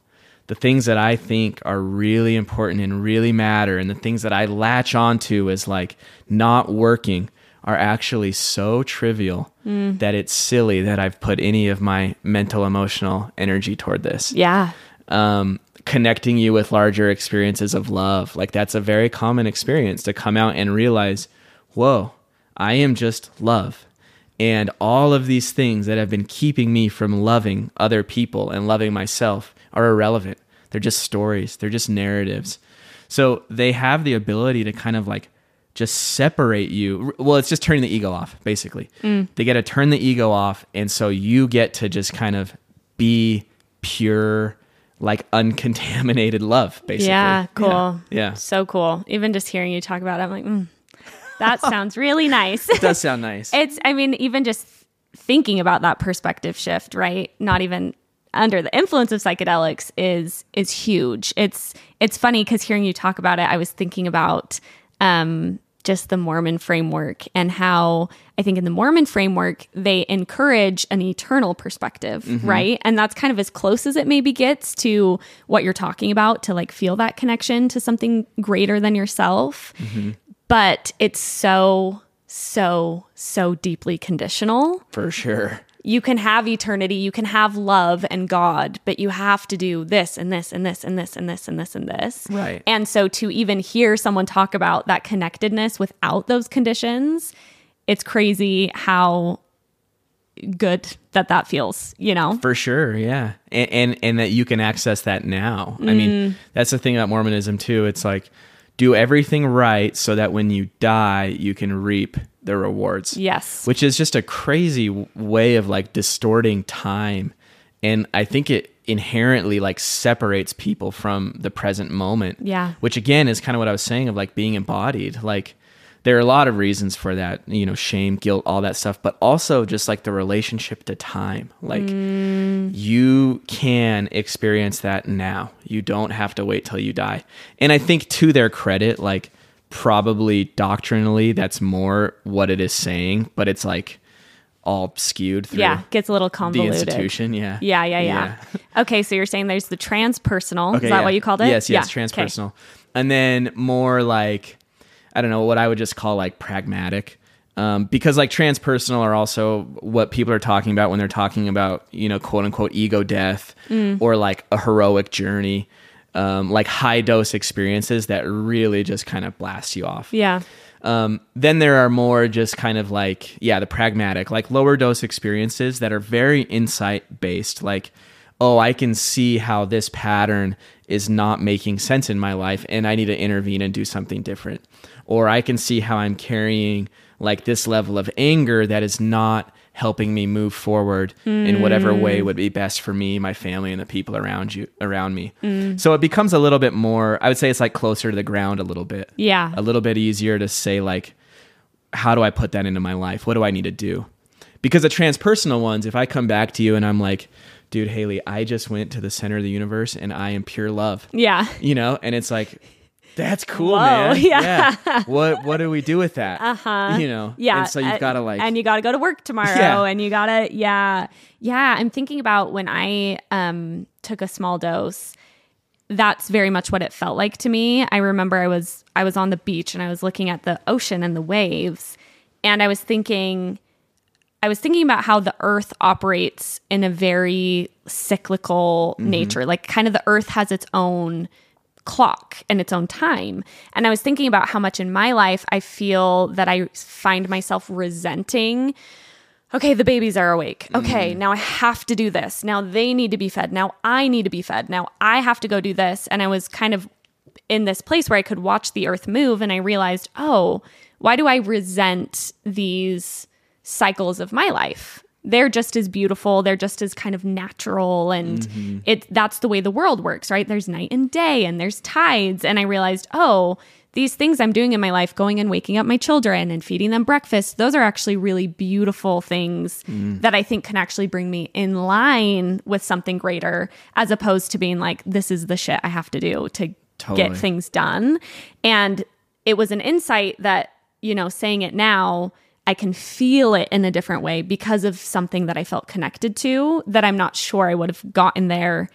the things that i think are really important and really matter and the things that i latch onto as like not working are actually so trivial that it's silly that i've put any of my mental emotional energy toward this Yeah. um, connecting you with larger experiences of love. Like that's a very common experience to come out and realize, whoa, I am just love. And all of these things that have been keeping me from loving other people and loving myself are irrelevant. They're just stories, they're just narratives. So they have the ability to kind of like just separate you. Well, it's just turning the ego off, basically. They get to turn the ego off. And so you get to just kind of be pure, like uncontaminated love, basically. Yeah, cool. Yeah. yeah. So cool. Even just hearing you talk about it, I'm like, mm, that sounds really nice. It does sound nice. it's, I mean, even just thinking about that perspective shift, right? Not even under the influence of psychedelics is is huge. It's it's funny because hearing you talk about it, I was thinking about um, just the Mormon framework and how I think in the Mormon framework they encourage an eternal perspective, right? And that's kind of as close as it maybe gets to what you're talking about to like feel that connection to something greater than yourself. But it's so so so deeply conditional For sure. You can have eternity, you can have love and God, but you have to do this and this and this and this and this and this and this. Right. And so to even hear someone talk about that connectedness without those conditions, it's crazy how good that that feels, you know? For sure, yeah, and, and and that you can access that now. I Mm. mean, that's the thing about Mormonism too. It's like do everything right so that when you die, you can reap the rewards. Yes. which is just a crazy w- way of like distorting time, and I think it inherently like separates people from the present moment. Yeah. which again is kind of what I was saying of like being embodied, like. There are a lot of reasons for that, you know, shame, guilt, all that stuff, but also just like the relationship to time. Like mm. you can experience that now. You don't have to wait till you die. And I think to their credit, like probably doctrinally, that's more what it is saying, but it's like all skewed through yeah, gets a little convoluted. the institution. Yeah. Yeah, yeah, yeah. okay, so you're saying there's the transpersonal. Okay, Is that yeah. what you called it? Yes, yes, Yeah, okay. transpersonal. And then more like, I don't know, what I would just call like pragmatic. Um, because like transpersonal are also what people are talking about when they're talking about, you know, quote unquote ego death Mm. or like a heroic journey, um, like high dose experiences that really just kind of blast you off. Yeah. Um, then there are more just kind of like, yeah, the pragmatic, like lower dose experiences that are very insight based. Like, oh, I can see how this pattern is not making sense in my life and I need to intervene and do something different. Or I can see how I'm carrying like this level of anger that is not helping me move forward in whatever hmm. way would be best for me, my family, and the people around you around me. Hmm. So it becomes a little bit more. I would say it's like closer to the ground a little bit Yeah. a little bit easier to say like how do i put that into my life what do i need to do because the transpersonal ones if i come back to you and i'm like dude Hayley i just went to the center of the universe and i am pure love Yeah. you know and it's like that's cool Whoa, man yeah. what what do we do with that uh-huh you know Yeah. and so you've uh, got to like and you got to go to work tomorrow Yeah. and you got to yeah. Yeah, I'm thinking about when I um took a small dose. That's very much what it felt like to me. I remember I was I was on the beach and I was looking at the ocean and the waves and I was thinking I was thinking about how the earth operates in a very cyclical mm-hmm. nature. Like kind of the earth has its own clock and its own time. And I was thinking about how much in my life I feel that I find myself resenting. Okay, the babies are awake. Okay, mm-hmm. now I have to do this. Now they need to be fed. Now I need to be fed. Now I have to go do this. And I was kind of in this place where I could watch the earth move and I realized, oh, why do I resent these cycles of my life? They're just as beautiful, they're just as kind of natural and mm-hmm. it that's the way the world works, right? There's night and day and there's tides and I realized, oh, these things I'm doing in my life, going and waking up my children and feeding them breakfast, those are actually really beautiful things mm. that I think can actually bring me in line with something greater, as opposed to being like, this is the shit I have to do to Totally. get things done. And it was an insight that, you know, saying it now, I can feel it in a different way because of something that I felt connected to that I'm not sure I would have gotten there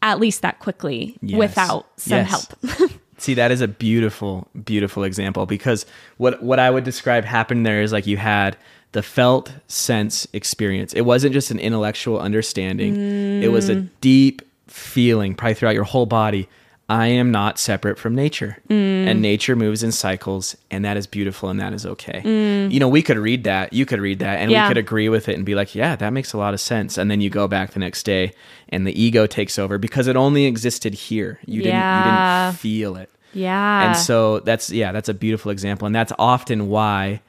at least that quickly Yes. without some Yes. help. See, that is a beautiful, beautiful example because what what I would describe happened there is like you had the felt sense experience. It wasn't just an intellectual understanding. It was a mm. deep feeling, probably throughout your whole body. I am not separate from nature. Mm. And nature moves in cycles, and that is beautiful and that is okay. Mm. You know, we could read that, you could read that, and Yeah. we could agree with it and be like, yeah, that makes a lot of sense. And then you go back the next day and the ego takes over because it only existed here. You didn't you didn't feel it. yeah. And so that's yeah, that's a beautiful example, and that's often why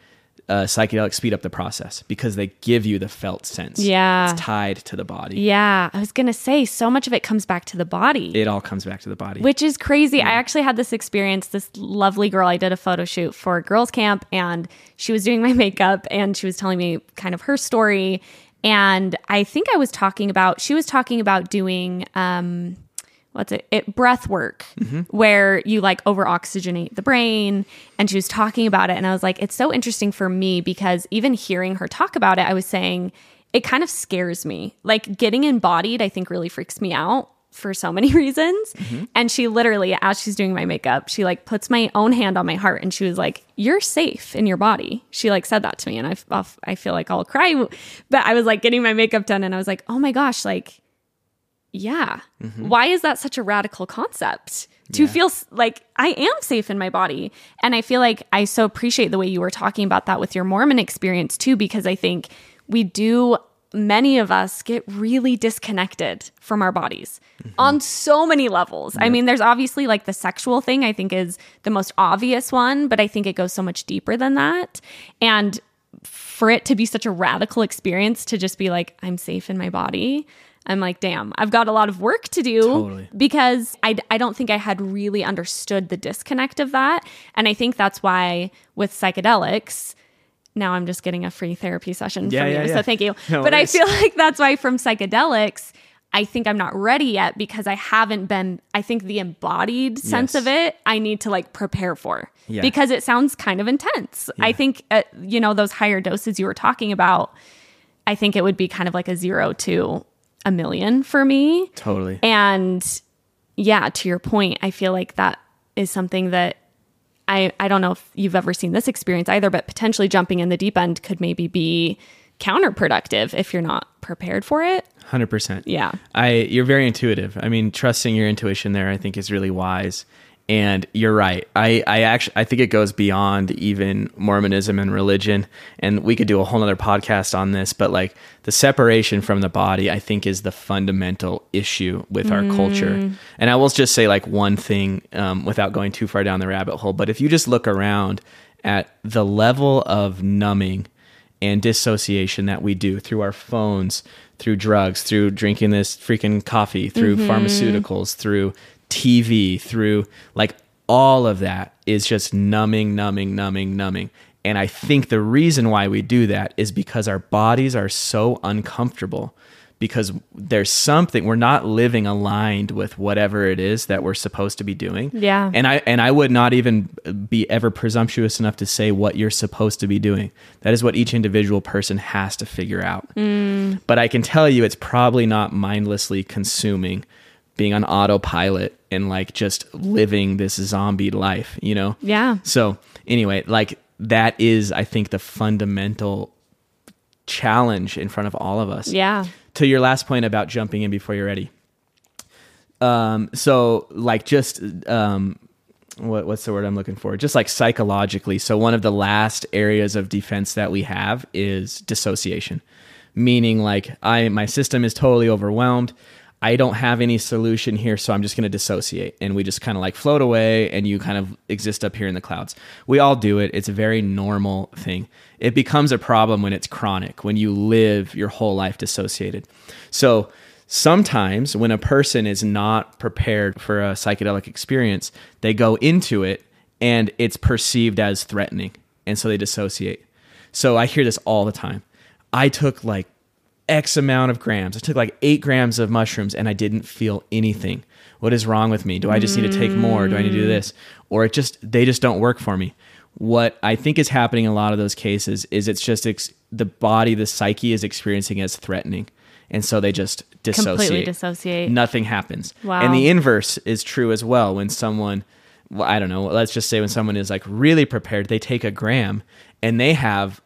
uh, psychedelics speed up the process because they give you the felt sense. Yeah. it's tied to the body. yeah. I was going to say, so much of it comes back to the body. It all comes back to the body. which is crazy. I actually had this experience. This lovely girl, I did a photo shoot for girls' camp, and she was doing my makeup and she was telling me kind of her story. And I think I was talking about, she was talking about doing, um, what's it, it breath work, where you like over oxygenate the brain. And she was talking about it. And I was like, it's so interesting for me because even hearing her talk about it, I was saying, it kind of scares me. Like getting embodied, I think really freaks me out for so many reasons. Mm-hmm. And she literally, as she's doing my makeup, she like puts my own hand on my heart and she was like, You're safe in your body. She like said that to me. And I, I feel like I'll cry. But I was like getting my makeup done and I was like, Oh my gosh, like, yeah. Mm-hmm. Why is that such a radical concept? To feel like I am safe in my body. And I feel like I so appreciate the way you were talking about that with your Mormon experience too, because I think we do, many of us get really disconnected from our bodies mm-hmm. on so many levels. I mean, there's obviously like the sexual thing, I think is the most obvious one, but I think it goes so much deeper than that. And for it to be such a radical experience to just be like, I'm safe in my body. I'm like, damn, I've got a lot of work to do Totally. because I, I don't think I had really understood the disconnect of that. And I think that's why with psychedelics, now I'm just getting a free therapy session Yeah, from yeah, you. yeah. So thank you. No but I feel like that's why from psychedelics, I think I'm not ready yet because I haven't been, I think the embodied sense Yes. of it, I need to like prepare for because it sounds kind of intense. I think, uh, you know, those higher doses you were talking about, I think it would be kind of like a zero to a million for me. Totally. And yeah, to your point, I feel like that is something that I, I don't know if you've ever seen this experience either, but potentially jumping in the deep end could maybe be counterproductive if you're not prepared for it. Hundred percent. Yeah. I you're very intuitive. I mean, trusting your intuition there, I think, is really wise. And you're right. I I actually I think it goes beyond even Mormonism and religion. And we could do a whole nother podcast on this. But like the separation from the body, I think, is the fundamental issue with our culture. And I will just say like one thing um, without going too far down the rabbit hole. But if you just look around at the level of numbing and dissociation that we do through our phones, through drugs, through drinking this freaking coffee, through pharmaceuticals, through TV, through like all of that is just numbing, numbing, numbing, numbing. And I think the reason why we do that is because our bodies are so uncomfortable because there's something we're not living aligned with whatever it is that we're supposed to be doing. Yeah. And I and I would not even be ever presumptuous enough to say what you're supposed to be doing. That is what each individual person has to figure out. Mm. But I can tell you it's probably not mindlessly consuming being on autopilot and like just living this zombie life, you know? Yeah. So, anyway, like that is I think the fundamental challenge in front of all of us Yeah. to your last point about jumping in before you're ready. Um, so like just um, what what's the word I'm looking for? Just like psychologically. So one of the last areas of defense that we have is dissociation, meaning like I my system is totally overwhelmed. I don't have any solution here, so I'm just going to dissociate. And we just kind of like float away and you kind of exist up here in the clouds. We all do it. It's a very normal thing. It becomes a problem when it's chronic, when you live your whole life dissociated. So sometimes when a person is not prepared for a psychedelic experience, they go into it and it's perceived as threatening. And so they dissociate. So I hear this all the time. I took like X amount of grams. I took like eight grams of mushrooms and I didn't feel anything. What is wrong with me? Do I just need to take more? Do I need to do this? Or it just, they just don't work for me. What I think is happening in a lot of those cases is it's just ex- the body, the psyche is experiencing as threatening. And so they just dissociate. Completely dissociate. Nothing happens. Wow. And the inverse is true as well. When someone, well, I don't know, let's just say when someone is like really prepared, they take a gram and they have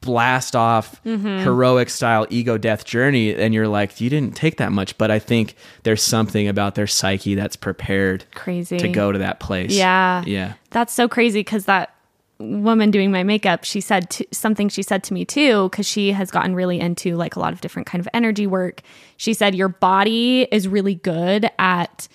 blast off Mm-hmm. heroic style ego death journey and you're like you didn't take that much but i think there's something about their psyche that's prepared Crazy. to go to that place Yeah. yeah That's so crazy because that woman doing my makeup, she said to, something she said to me too, because she has gotten really into like a lot of different kind of energy work. She said, Your body is really good at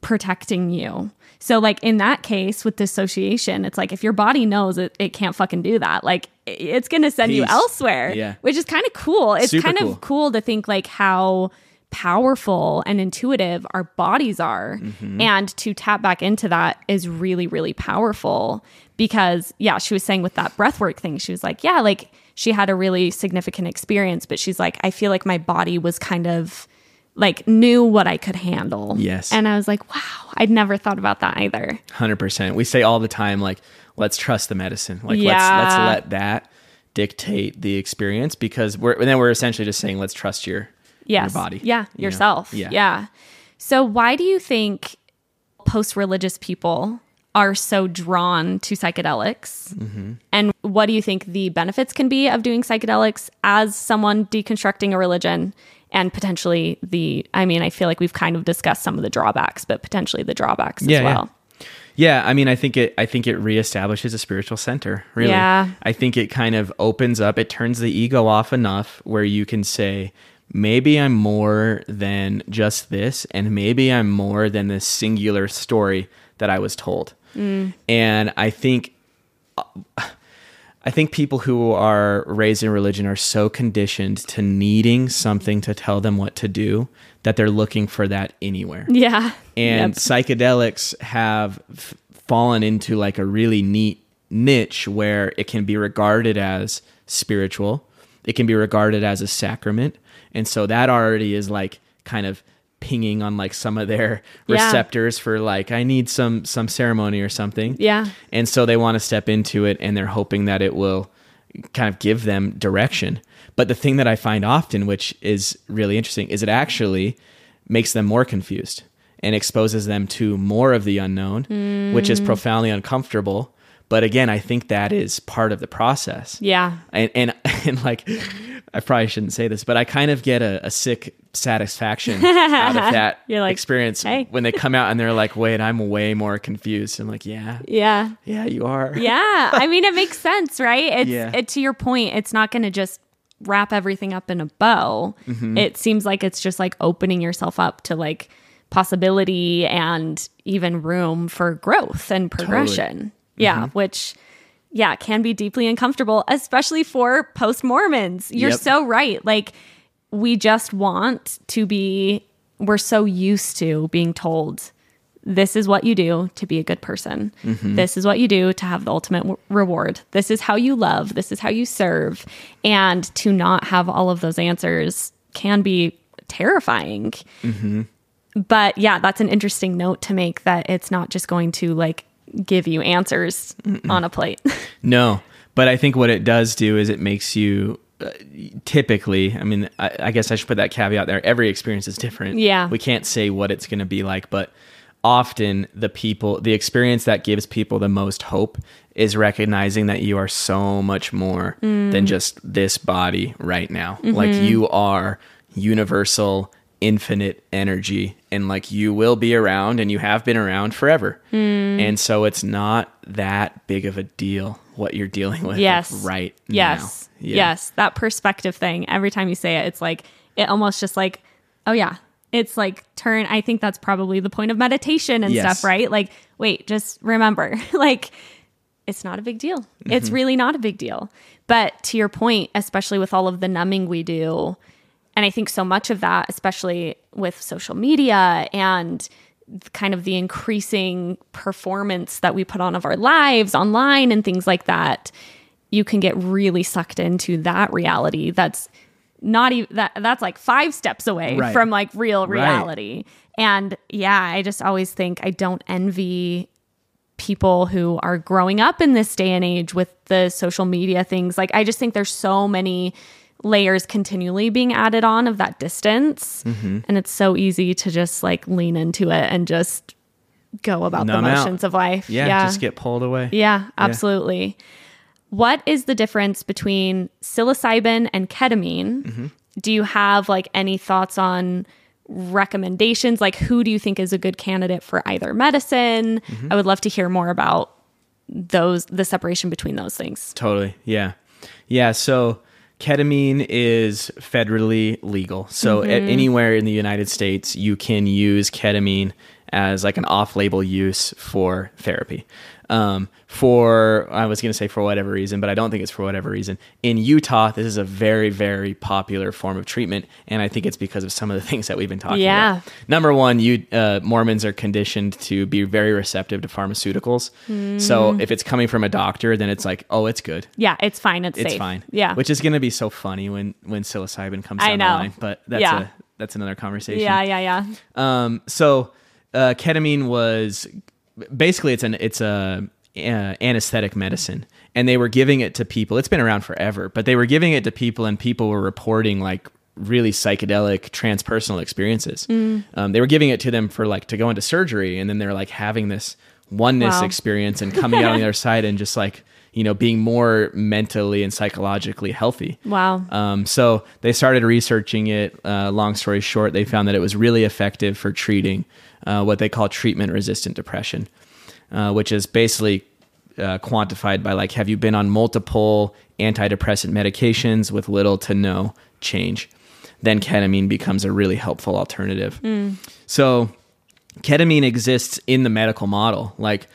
protecting you. So, like in that case with dissociation, it's like if your body knows it, it can't fucking do that, like it's going to send you elsewhere, Yeah. which is kind of cool. It's Super kind cool. of cool to think like how powerful and intuitive our bodies are. Mm-hmm. And to tap back into that is really, really powerful because, yeah, she was saying with that breathwork thing, she was like, yeah, like she had a really significant experience, but she's like, I feel like my body was kind of like knew what I could handle. Yes. And I was like, wow, I'd never thought about that either. 100% we say all the time like let's trust the medicine like let's let's let that dictate the experience because we're and then we're essentially just saying let's trust your yes. your body. Yeah, you yourself. Yeah. Yeah. So why do you think post-religious people are so drawn to psychedelics? Mm-hmm. And what do you think the benefits can be of doing psychedelics as someone deconstructing a religion? And potentially the, I mean, I feel like we've kind of discussed some of the drawbacks, but potentially the drawbacks Yeah, as well. Yeah, I mean, I think it. I think it reestablishes a spiritual center. Really, Yeah. I think it kind of opens up. It turns the ego off enough where you can say, maybe I'm more than just this, and maybe I'm more than this singular story that I was told. Mm. And I think uh, I think people who are raised in religion are so conditioned to needing something to tell them what to do that they're looking for that anywhere. Yeah. And Yep. psychedelics have f- fallen into like a really neat niche where it can be regarded as spiritual, it can be regarded as a sacrament. And so that already is like kind of pinging on like some of their Yeah. receptors for like I need some some ceremony or something. Yeah. And so they want to step into it and they're hoping that it will kind of give them direction. But the thing that I find often, which is really interesting, is it actually makes them more confused and exposes them to more of the unknown, which is mm. profoundly uncomfortable. But again, I think that is part of the process. Yeah. And, and, and like, I probably shouldn't say this, but I kind of get a, a sick satisfaction out of that You're like, experience "Hey." when they come out and they're like, wait, I'm way more confused. I'm like, yeah, Yeah. yeah, you are. Yeah. I mean, it makes sense, right? It's Yeah. it, to your point, it's not going to just wrap everything up in a bow. Mm-hmm. It seems like it's just like opening yourself up to like possibility and even room for growth and progression. Yeah, Mm-hmm. which yeah, can be deeply uncomfortable, especially for post Mormons. You're Yep. so right. Like we just want to be we're so used to being told this is what you do to be a good person. This is what you do to have the ultimate w- reward. This is how you love. This is how you serve. And to not have all of those answers can be terrifying. But yeah, that's an interesting note to make that it's not just going to like give you answers on a plate. No, but I think what it does do is it makes you uh, typically. I mean, I, I guess I should put that caveat there. Every experience is different. Yeah. we can't say what it's going to be like, but often the people, the experience that gives people the most hope is recognizing that you are so much more than just this body right now. Like you are universal infinite energy and like you will be around and you have been around forever and so it's not that big of a deal what you're dealing with like, yes. right Yes. now. Yeah. Yes. That perspective thing. Every time you say it, it's like, it almost just like, oh, yeah. It's like turn. I think that's probably the point of meditation and Yes. stuff, right? Like, wait, just remember, like, it's not a big deal. It's Mm-hmm. really not a big deal. But to your point, especially with all of the numbing we do, and I think so much of that, especially with social media and kind of the increasing performance that we put on of our lives online and things like that, you can get really sucked into that reality. That's not even that that's like five steps away Right. from like real Right. reality. And yeah, I just always think I don't envy people who are growing up in this day and age with the social media things. Like, I just think there's so many layers continually being added on of that distance. Mm-hmm. And it's so easy to just like lean into it and just go about Numb the out. motions of life. yeah, Yeah. just get pulled away yeah, absolutely. What is the difference between psilocybin and ketamine? Mm-hmm. Do you have like any thoughts on recommendations? Like, who do you think is a good candidate for either medicine? Mm-hmm. I would love to hear more about those, the separation between those things. Totally. Yeah. Yeah. So ketamine is federally legal. So Mm-hmm. anywhere in the United States, you can use ketamine as like an off label use for therapy. Um, for, I was going to say for whatever reason, but I don't think it's for whatever reason. In Utah, this is a very, very popular form of treatment. And I think it's because of some of the things that we've been talking Yeah. about. Number one, you uh, Mormons are conditioned to be very receptive to pharmaceuticals. So Mm. if it's coming from a doctor, then it's like, oh, it's good Yeah, it's fine. It's, it's safe. fine. Yeah. which is going to be so funny when when psilocybin comes I down the line. But that's Yeah. a that's another conversation. yeah, yeah, yeah. Um. So, uh, ketamine was basically it's an it's a uh, anesthetic medicine, and they were giving it to people. It's been around forever, but they were giving it to people, and people were reporting like really psychedelic transpersonal experiences. Um, they were giving it to them for like to go into surgery, and then they're like having this oneness Wow. experience and coming out on the other side and just like you know being more mentally and psychologically healthy. Wow. Um, so they started researching it. Uh, long story short, they found that it was really effective for treating uh, what they call treatment resistant depression, uh, which is basically uh, quantified by like, have you been on multiple antidepressant medications with little to no change? Then ketamine becomes a really helpful alternative. So ketamine exists in the medical model. Like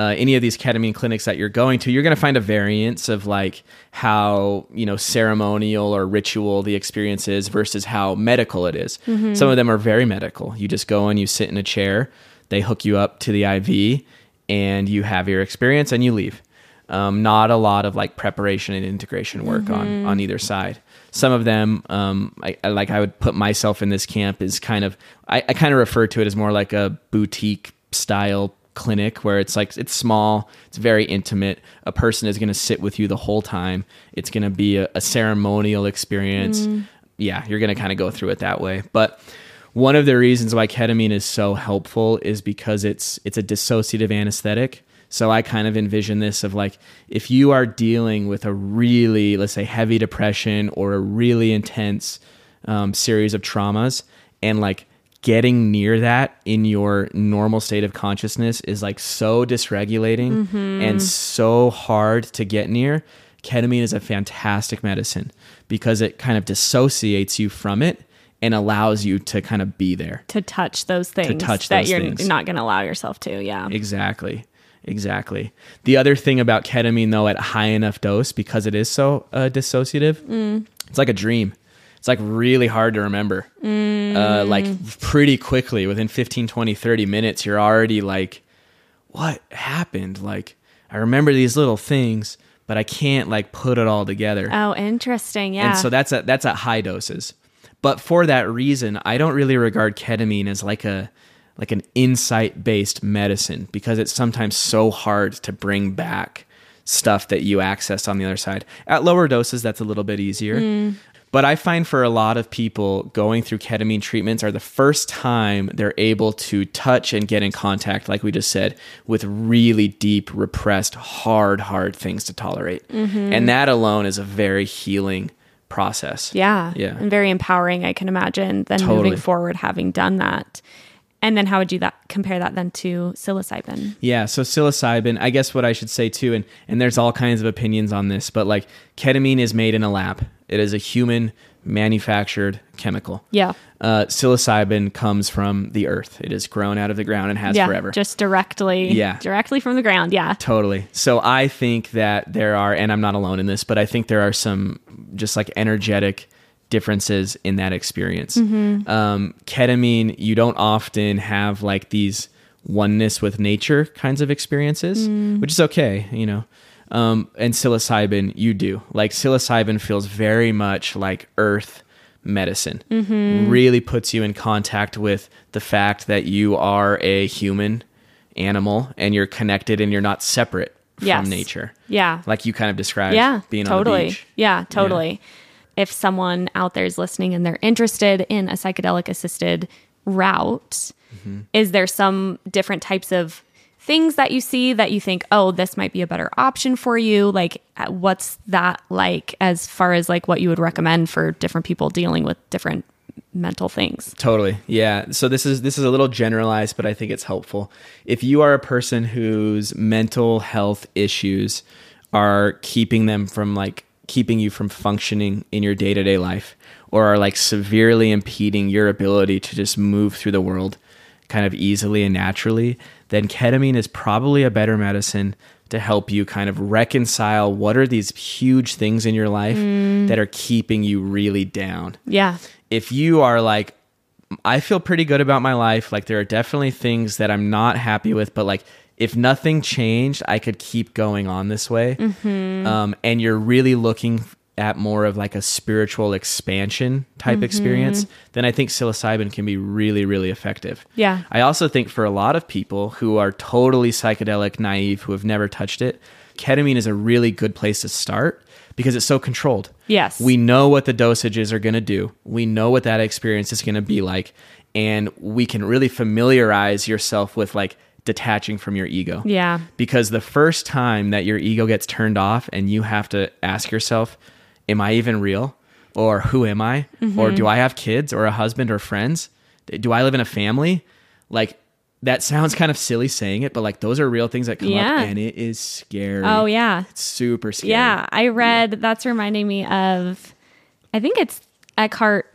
uh, any of these ketamine clinics that you're going to, you're going to find a variance of like how you know ceremonial or ritual the experience is versus how medical it is. Some of them are very medical. You just go and you sit in a chair, they hook you up to the IV, and you have your experience and you leave. Um, not a lot of like preparation and integration work on on either side. Some of them, um, I, I like I would put myself in this camp is kind of I, I kind of refer to it as more like a boutique style clinic where it's like it's small, it's very intimate. A person is going to sit with you the whole time. It's going to be a, a ceremonial experience. Yeah, you're going to kind of go through it that way, but one of the reasons why ketamine is so helpful is because it's it's a dissociative anesthetic. So I kind of envision this of like if you are dealing with a really let's say heavy depression or a really intense um, series of traumas and like getting near that in your normal state of consciousness is like so dysregulating and so hard to get near. Ketamine is a fantastic medicine because it kind of dissociates you from it and allows you to kind of be there. to touch those things to touch that you're things. not going to allow yourself to. Yeah. Exactly. Exactly. The other thing about ketamine, though, at high enough dose, because it is so uh, dissociative, it's like a dream. It's like really hard to remember. Uh, like pretty quickly, within 15, 20, 30 minutes, you're already like, what happened? Like, I remember these little things, but I can't like put it all together. Oh, interesting. Yeah. And so that's at that's at high doses. But for that reason, I don't really regard ketamine as like a like an insight based medicine because it's sometimes so hard to bring back stuff that you accessed on the other side. At lower doses, that's a little bit easier. But I find for a lot of people going through ketamine treatments are the first time they're able to touch and get in contact, like we just said, with really deep, repressed, hard, hard things to tolerate. Mm-hmm. And that alone is a very healing process. yeah. Yeah. And very empowering, I can imagine, then Totally. moving forward having done that. And then how would you that compare that then to psilocybin? Yeah, so psilocybin, I guess what I should say too, and, and there's all kinds of opinions on this, but like ketamine is made in a lab. It is a human manufactured chemical. Yeah. Uh, psilocybin comes from the earth. It is grown out of the ground and has yeah. forever. Just directly. Yeah. Directly from the ground. Yeah. Totally. So I think that there are, and I'm not alone in this, but I think there are some just like energetic differences in that experience. Um, ketamine, you don't often have like these oneness with nature kinds of experiences, which is okay, you know. Um, and psilocybin, you do. Like psilocybin feels very much like earth medicine. Really puts you in contact with the fact that you are a human animal and you're connected and you're not separate from Yes. nature. Yeah. Like you kind of described yeah. being totally. on the beach. Yeah. Totally. If someone out there is listening and they're interested in a psychedelic assisted route, Mm-hmm. is there some different types of things that you see that you think, oh, this might be a better option for you? Like, uh, what's that like as far as like what you would recommend for different people dealing with different mental things? Totally. Yeah. So this is this is a little generalized, but I think it's helpful. If you are a person whose mental health issues are keeping them from like keeping you from functioning in your day-to-day life or are like severely impeding your ability to just move through the world kind of easily and naturally, then ketamine is probably a better medicine to help you kind of reconcile what are these huge things in your life mm. that are keeping you really down. Yeah. if you are like I feel pretty good about my life, like there are definitely things that I'm not happy with, but like if nothing changed, I could keep going on this way. Um, and you're really looking at more of like a spiritual expansion type experience, then I think psilocybin can be really, really effective. Yeah. I also think for a lot of people who are totally psychedelic naive, who have never touched it, ketamine is a really good place to start because it's so controlled. Yes. We know what the dosages are going to do. We know what that experience is going to be like and we can really familiarize yourself with like detaching from your ego. Yeah. Because the first time that your ego gets turned off and you have to ask yourself, am I even real? Or who am I? Mm-hmm. Or do I have kids or a husband or friends? Do I live in a family? Like that sounds kind of silly saying it, but like those are real things that come Yeah. up and it is scary. Oh yeah. It's super scary. Yeah. I read that's reminding me of I think it's Eckhart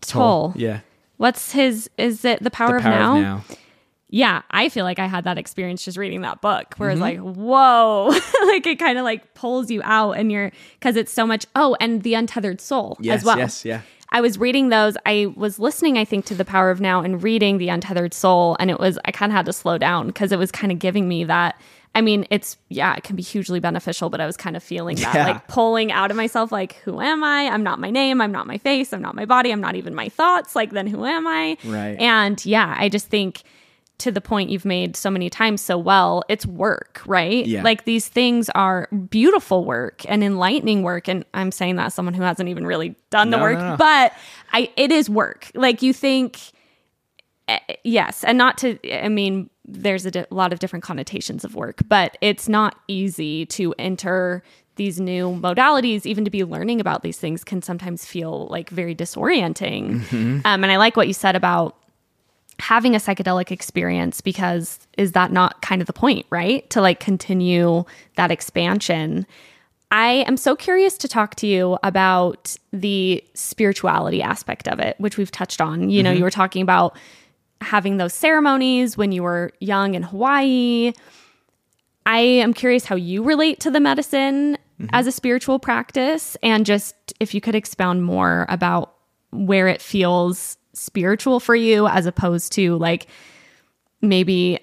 Tolle. Yeah. What's his is it the power, The power of, now? of now. Yeah, I feel like I had that experience just reading that book where Mm-hmm. it's like, whoa, like it kind of like pulls you out and you're because it's so much. Oh, and the untethered soul Yes, as well. yes, yeah. I was reading those. I was listening, I think, to The Power of Now and reading The Untethered Soul. And it was, I kind of had to slow down because it was kind of giving me that. I mean, it's, yeah, it can be hugely beneficial, but I was kind of feeling that, Yeah. like pulling out of myself, like, who am I? I'm not my name. I'm not my face. I'm not my body. I'm not even my thoughts. Like, then who am I? Right. And yeah, I just think to the point you've made so many times so well, it's work, right? Yeah. Like these things are beautiful work and enlightening work. And I'm saying that as someone who hasn't even really done the work, no, no. but I it is work. Like you think, eh, yes, and not to. I mean, there's a di- lot of different connotations of work, but it's not easy to enter these new modalities. Even to be learning about these things can sometimes feel like very disorienting. Mm-hmm. Um, and I like what you said about having a psychedelic experience because is that not kind of the point, right? To like continue that expansion. I am so curious to talk to you about the spirituality aspect of it, which we've touched on. You know, mm-hmm. you were talking about having those ceremonies when you were young in Hawaii. I am curious how you relate to the medicine mm-hmm. as a spiritual practice and just if you could expound more about where it feels spiritual for you as opposed to like maybe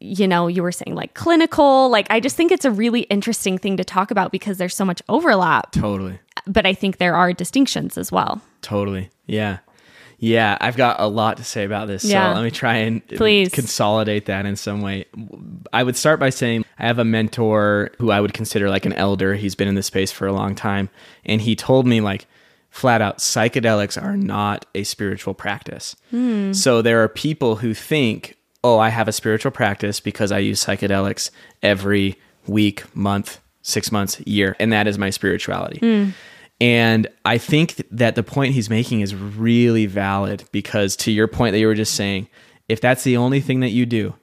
you know you were saying like clinical like i just think it's a really interesting thing to talk about because there's so much overlap Totally. but i think there are distinctions as well Totally. Yeah. Yeah, I've got a lot to say about this. Yeah. So let me try and Please. consolidate that in some way. I would start by saying I have a mentor who I would consider like an elder. He's been in this space for a long time. And he told me, like, flat out, psychedelics are not a spiritual practice. Hmm. So there are people who think, oh, I have a spiritual practice because I use psychedelics every week, month, six months, year. And that is my spirituality. Hmm. And I think that the point he's making is really valid because, to your point that you were just saying, if that's the only thing that you do,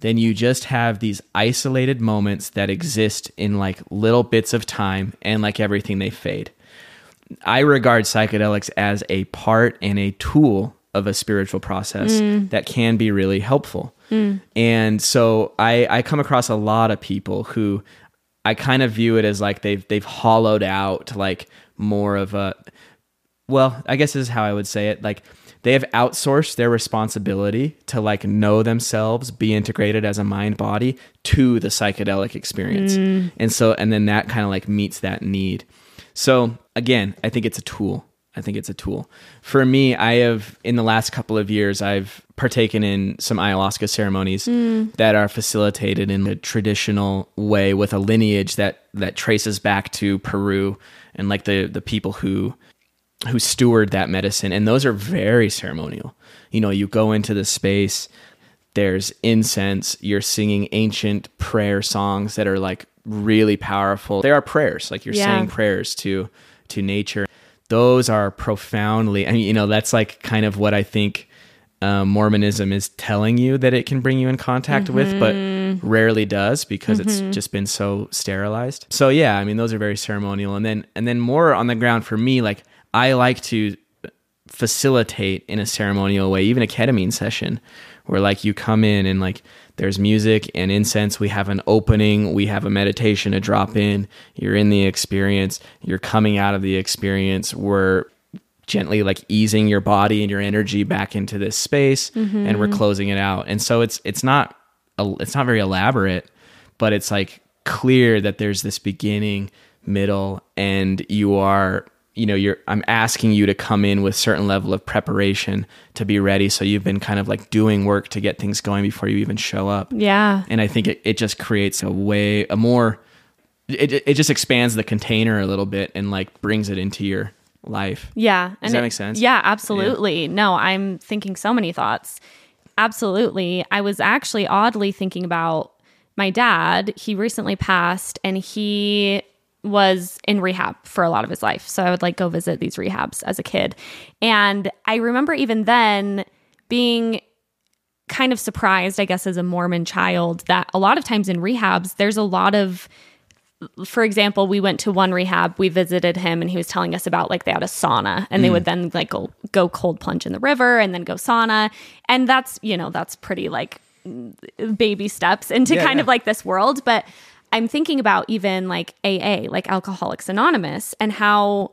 then you just have these isolated moments that exist in like little bits of time and like everything they fade. I regard psychedelics as a part and a tool of a spiritual process mm. that can be really helpful. Mm. And so I, I come across a lot of people who I kind of view it as like they've they've hollowed out like more of a well, I guess this is how I would say it. Like they have outsourced their responsibility to like know themselves, be integrated as a mind body to the psychedelic experience. Mm. And so and then that kind of like meets that need. So again, I think it's a tool. I think it's a tool. For me, I have in the last couple of years I've partaken in some ayahuasca ceremonies mm. that are facilitated in a traditional way with a lineage that that traces back to Peru and like the the people who who steward that medicine and those are very ceremonial you know you go into the space there's incense you're singing ancient prayer songs that are like really powerful. There are prayers like you're Yeah. saying prayers to to nature. Those are profoundly i mean you know that's like kind of what i think um, mormonism is telling you that it can bring you in contact with but rarely does because it's just been so sterilized. So yeah i mean those are very ceremonial. And then and then more on the ground for me like i like to facilitate in a ceremonial way even a ketamine session where like you come in and like there's music and incense. We have an opening. We have a meditation to drop in. You're in the experience. You're coming out of the experience. We're gently like easing your body and your energy back into this space mm-hmm. and we're closing it out. And so it's it's not it's not very elaborate but it's like clear that there's this beginning middle and you are you know you're i'm asking you to come in with certain level of preparation to be ready so you've been kind of like doing work to get things going before you even show up Yeah. and i think it, it just creates a way a more it it just expands the container a little bit and like brings it into your life. Yeah. Does that make sense? Yeah, absolutely. No, I'm thinking so many thoughts. Absolutely. I was actually oddly thinking about my dad. He recently passed and he was in rehab for a lot of his life. So I would like go visit these rehabs as a kid. And I remember even then being kind of surprised, I guess, as a Mormon child, that a lot of times in rehabs, there's a lot of for example, we went to one rehab, we visited him and he was telling us about like they had a sauna and they would mm. then like go, go cold plunge in the river and then go sauna. And that's, you know, that's pretty like baby steps into Yeah, kind of like this world. But I'm thinking about even like AA, like Alcoholics Anonymous, and how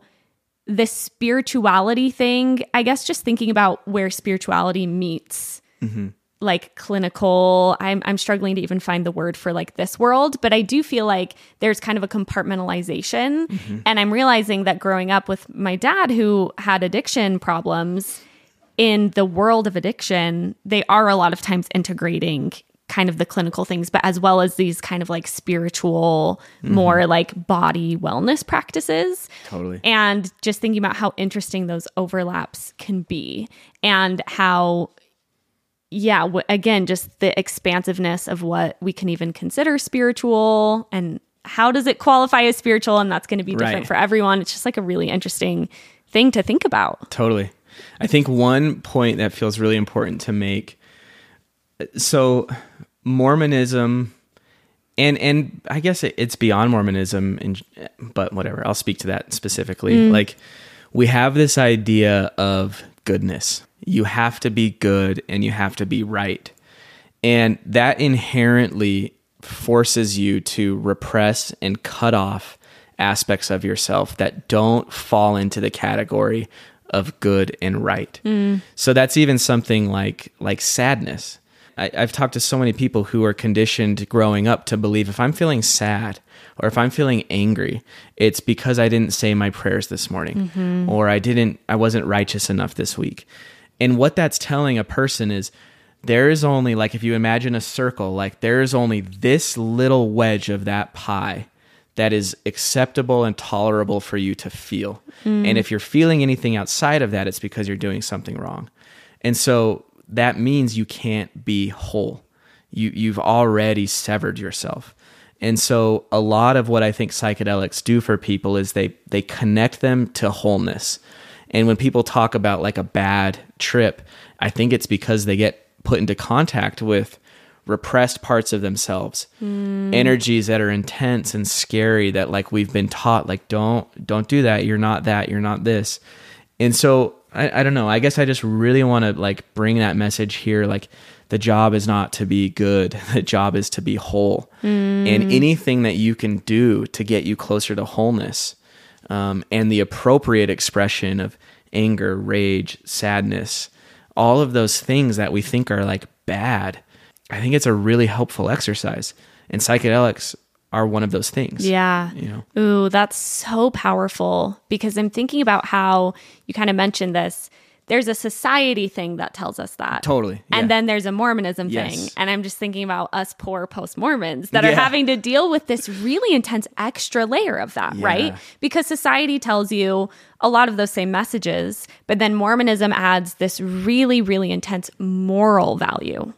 this spirituality thing, I guess just thinking about where spirituality meets mm-hmm. like clinical I'm I'm struggling to even find the word for like this world, but I do feel like there's kind of a compartmentalization. Mm-hmm. And I'm realizing that growing up with my dad who had addiction problems in the world of addiction, they are a lot of times integrating kind of the clinical things but as well as these kind of like spiritual mm-hmm. more like body wellness practices Totally. and just thinking about how interesting those overlaps can be and how yeah w- again just the expansiveness of what we can even consider spiritual and how does it qualify as spiritual and that's going to be different Right. for everyone it's just like a really interesting thing to think about Totally. I think one point that feels really important to make so Mormonism and and I guess it, it's beyond Mormonism and but whatever. I'll speak to that specifically. Mm. Like we have this idea of goodness. You have to be good and you have to be right. And that inherently forces you to repress and cut off aspects of yourself that don't fall into the category of good and right. Mm. So that's even something like like sadness. I, I've talked to so many people who are conditioned growing up to believe if I'm feeling sad or if I'm feeling angry, it's because I didn't say my prayers this morning mm-hmm. or I didn't I wasn't righteous enough this week. And what that's telling a person is there is only like if you imagine a circle, like there is only this little wedge of that pie that is acceptable and tolerable for you to feel. And mm. if you're feeling anything outside of that, it's because you're doing something wrong. And so that means you can't be whole. You you've already severed yourself. And so a lot of what I think psychedelics do for people is they they connect them to wholeness. And when people talk about like a bad trip, I think it's because they get put into contact with repressed parts of themselves hmm. energies that are intense and scary that like we've been taught like don't don't do that you're not that you're not this and so I, I don't know. I guess i just really want to like bring that message here like the job is not to be good the job is to be whole. And anything that you can do to get you closer to wholeness um, and the appropriate expression of anger rage sadness all of those things that we think are like bad i think it's a really helpful exercise. And psychedelics are one of those things Yeah. you know Ooh, that's so powerful because I'm thinking about how you kind of mentioned this. There's a society thing that tells us that. Totally, yeah. And then there's a Mormonism Yes. thing. And I'm just thinking about us poor post Mormons that are having to deal with this really intense extra layer of that, right? Because society tells you a lot of those same messages, but then Mormonism adds this really, really intense moral value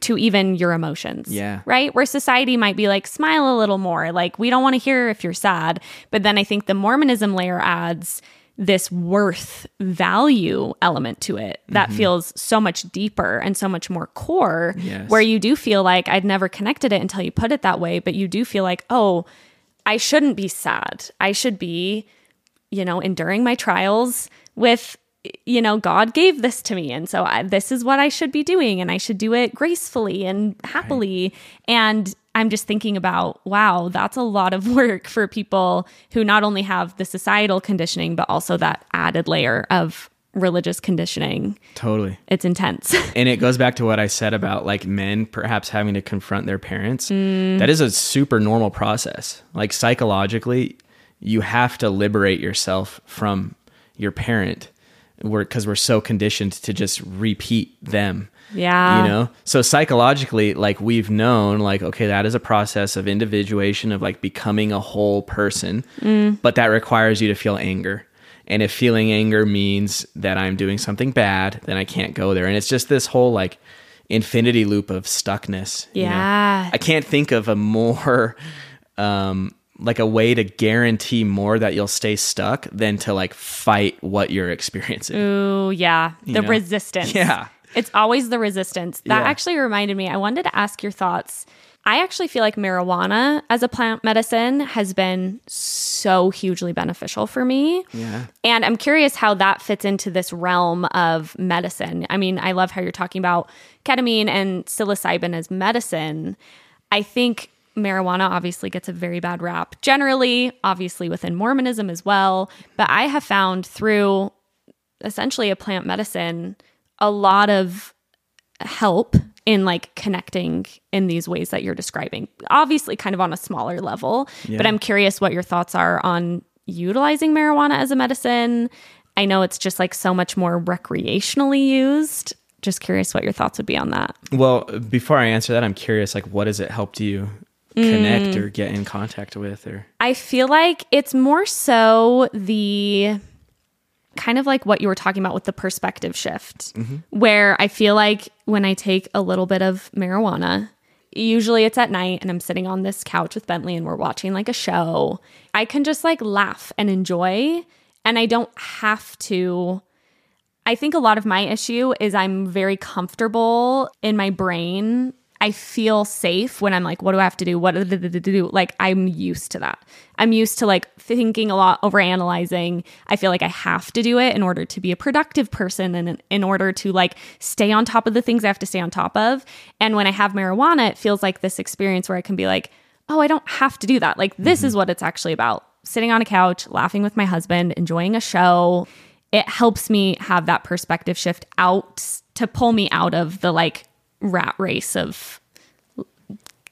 to even your emotions. Mm-hmm. Yeah. Right? Where society might be like, smile a little more. Like, we don't want to hear if you're sad. But then I think the Mormonism layer adds this worth value element to it that mm-hmm. feels so much deeper and so much more core Yes. where you do feel like I'd never connected it until you put it that way but you do feel like oh I shouldn't be sad. I should be you know enduring my trials with you know God gave this to me. And so I, this is what I should be doing and I should do it gracefully and happily. And I'm just thinking about wow that's a lot of work for people who not only have the societal conditioning but also that added layer of religious conditioning totally it's intense and it goes back to what I said about like men perhaps having to confront their parents. Mm. That is a super normal process. Like psychologically, you have to liberate yourself from your parent we're because we're so conditioned to just repeat them. Yeah. You know? So psychologically, like we've known, like, okay, that is a process of individuation of like becoming a whole person, but that requires you to feel anger. And if feeling anger means that I'm doing something bad, then I can't go there. And it's just this whole like infinity loop of stuckness. you know? Yeah. I can't think of a more um like a way to guarantee more that you'll stay stuck than to like fight what you're experiencing. Ooh, yeah. The know? resistance. Yeah. It's always the resistance. That Yeah. actually reminded me, I wanted to ask your thoughts. I actually feel like marijuana as a plant medicine has been so hugely beneficial for me. Yeah. And I'm curious how that fits into this realm of medicine. I mean, I love how you're talking about ketamine and psilocybin as medicine. I think marijuana obviously gets a very bad rap generally, obviously within Mormonism as well. But I have found through essentially a plant medicine a lot of help in like connecting in these ways that you're describing. Obviously, kind of on a smaller level, but I'm curious what your thoughts are on utilizing marijuana as a medicine. I know it's just like so much more recreationally used. Just curious what your thoughts would be on that. Well, before I answer that, I'm curious like what has it helped you connect mm. or get in contact with or I feel like it's more so the kind of like what you were talking about with the perspective shift, mm-hmm. where I feel like when I take a little bit of marijuana, usually it's at night and I'm sitting on this couch with Bentley and we're watching like a show, I can just like laugh and enjoy. And I don't have to. I think a lot of my issue is I'm very comfortable in my brain. I feel safe when I'm like, what do I have to do? What do do-? Like, I'm used to that. I'm used to like thinking a lot, over analyzing. I feel like I have to do it in order to be a productive person and in order to like stay on top of the things I have to stay on top of. And when I have marijuana, it feels like this experience where I can be like, oh, I don't have to do that. Like, this mm-hmm. is what it's actually about sitting on a couch, laughing with my husband, enjoying a show. It helps me have that perspective shift out to pull me out of the like rat race of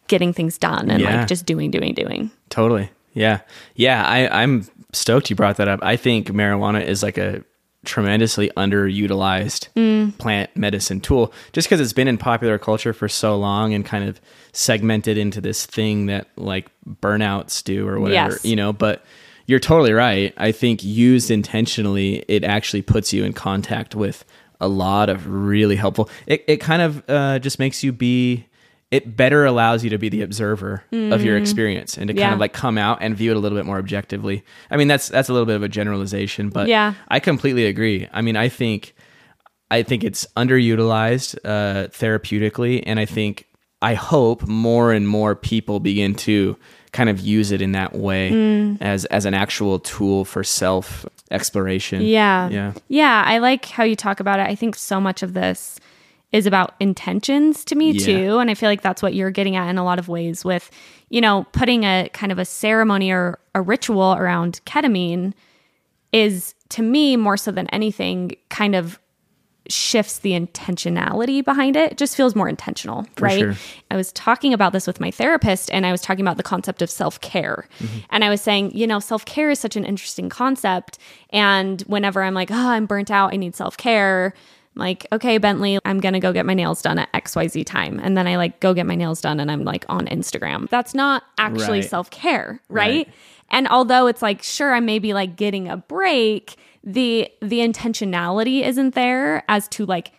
getting things done and Yeah. like just doing, doing, doing. Totally. Yeah. Yeah. I, I'm stoked you brought that up. I think marijuana is like a tremendously underutilized Mm. plant medicine tool just because it's been in popular culture for so long and kind of segmented into this thing that like burnouts do or whatever, Yes. you know. But you're totally right. I think used intentionally, it actually puts you in contact with a lot of really helpful. It, it kind of uh, just makes you be it better allows you to be the observer of your experience and to kind Mm. Of like come out and view it a little bit more objectively. I mean, that's that's a little bit of a generalization, but Yeah. I completely agree. I mean, I think I think it's underutilized uh, therapeutically, and I think I hope more and more people begin to kind of use it in that way Mm. as as an actual tool for self exploration. Yeah. yeah, Yeah. I like how you talk about it. I think so much of this is about intentions to me Yeah. too. And I feel like that's what you're getting at in a lot of ways with, you know, putting a kind of a ceremony or a ritual around ketamine is to me more so than anything kind of shifts the intentionality behind it. It just feels more intentional, right? sure. I was talking about this with my therapist and I was talking about the concept of self-care. Mm-hmm. And I was saying, you know, self-care is such an interesting concept and whenever I'm like, "Oh, I'm burnt out, I need self-care." I'm like, "Okay, Bentley, I'm going to go get my nails done at XYZ time." And then I like go get my nails done and I'm like on Instagram. That's not actually Right. self-care, right? Right. And although it's like, sure, I may be like getting a break, the the intentionality isn't there as to like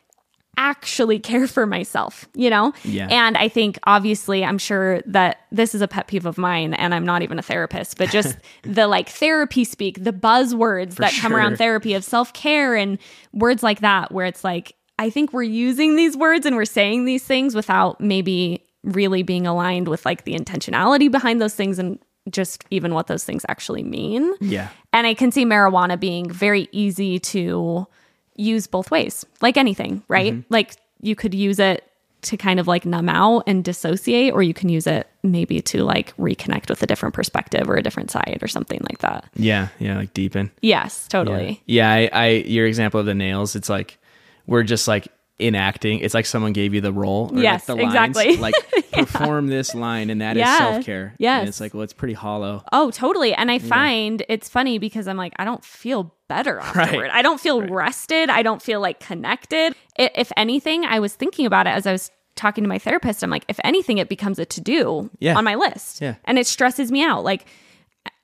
actually care for myself, you know? Yeah. And I think obviously I'm sure that this is a pet peeve of mine and I'm not even a therapist, but just the like therapy speak, the buzzwords that come around therapy of self-care and words like that where it's like I think we're using these words and we're saying these things without maybe really being aligned with like the intentionality behind those things and just even what those things actually mean. yeah, And I can see marijuana being very easy to use both ways, like anything, right? Mm-hmm. Like you could use it to kind of like numb out and dissociate, or you can use it maybe to like reconnect with a different perspective or a different side or something like that. yeah, yeah. Like deepen. Yes, totally. Yeah, I, I your example of the nails, it's like we're just like enacting. It's like someone gave you the role. Or Yes, like the exactly. Lines, like perform this line, and that is Yeah. self care. Yes. And it's like, well, it's pretty hollow. Oh, totally. And I find it's funny because I'm like, I don't feel better afterward. I don't feel rested. I don't feel like connected. I if anything, I was thinking about it as I was talking to my therapist. I'm like, if anything, it becomes a to do Yeah. on my list. Yeah. And it stresses me out. Like,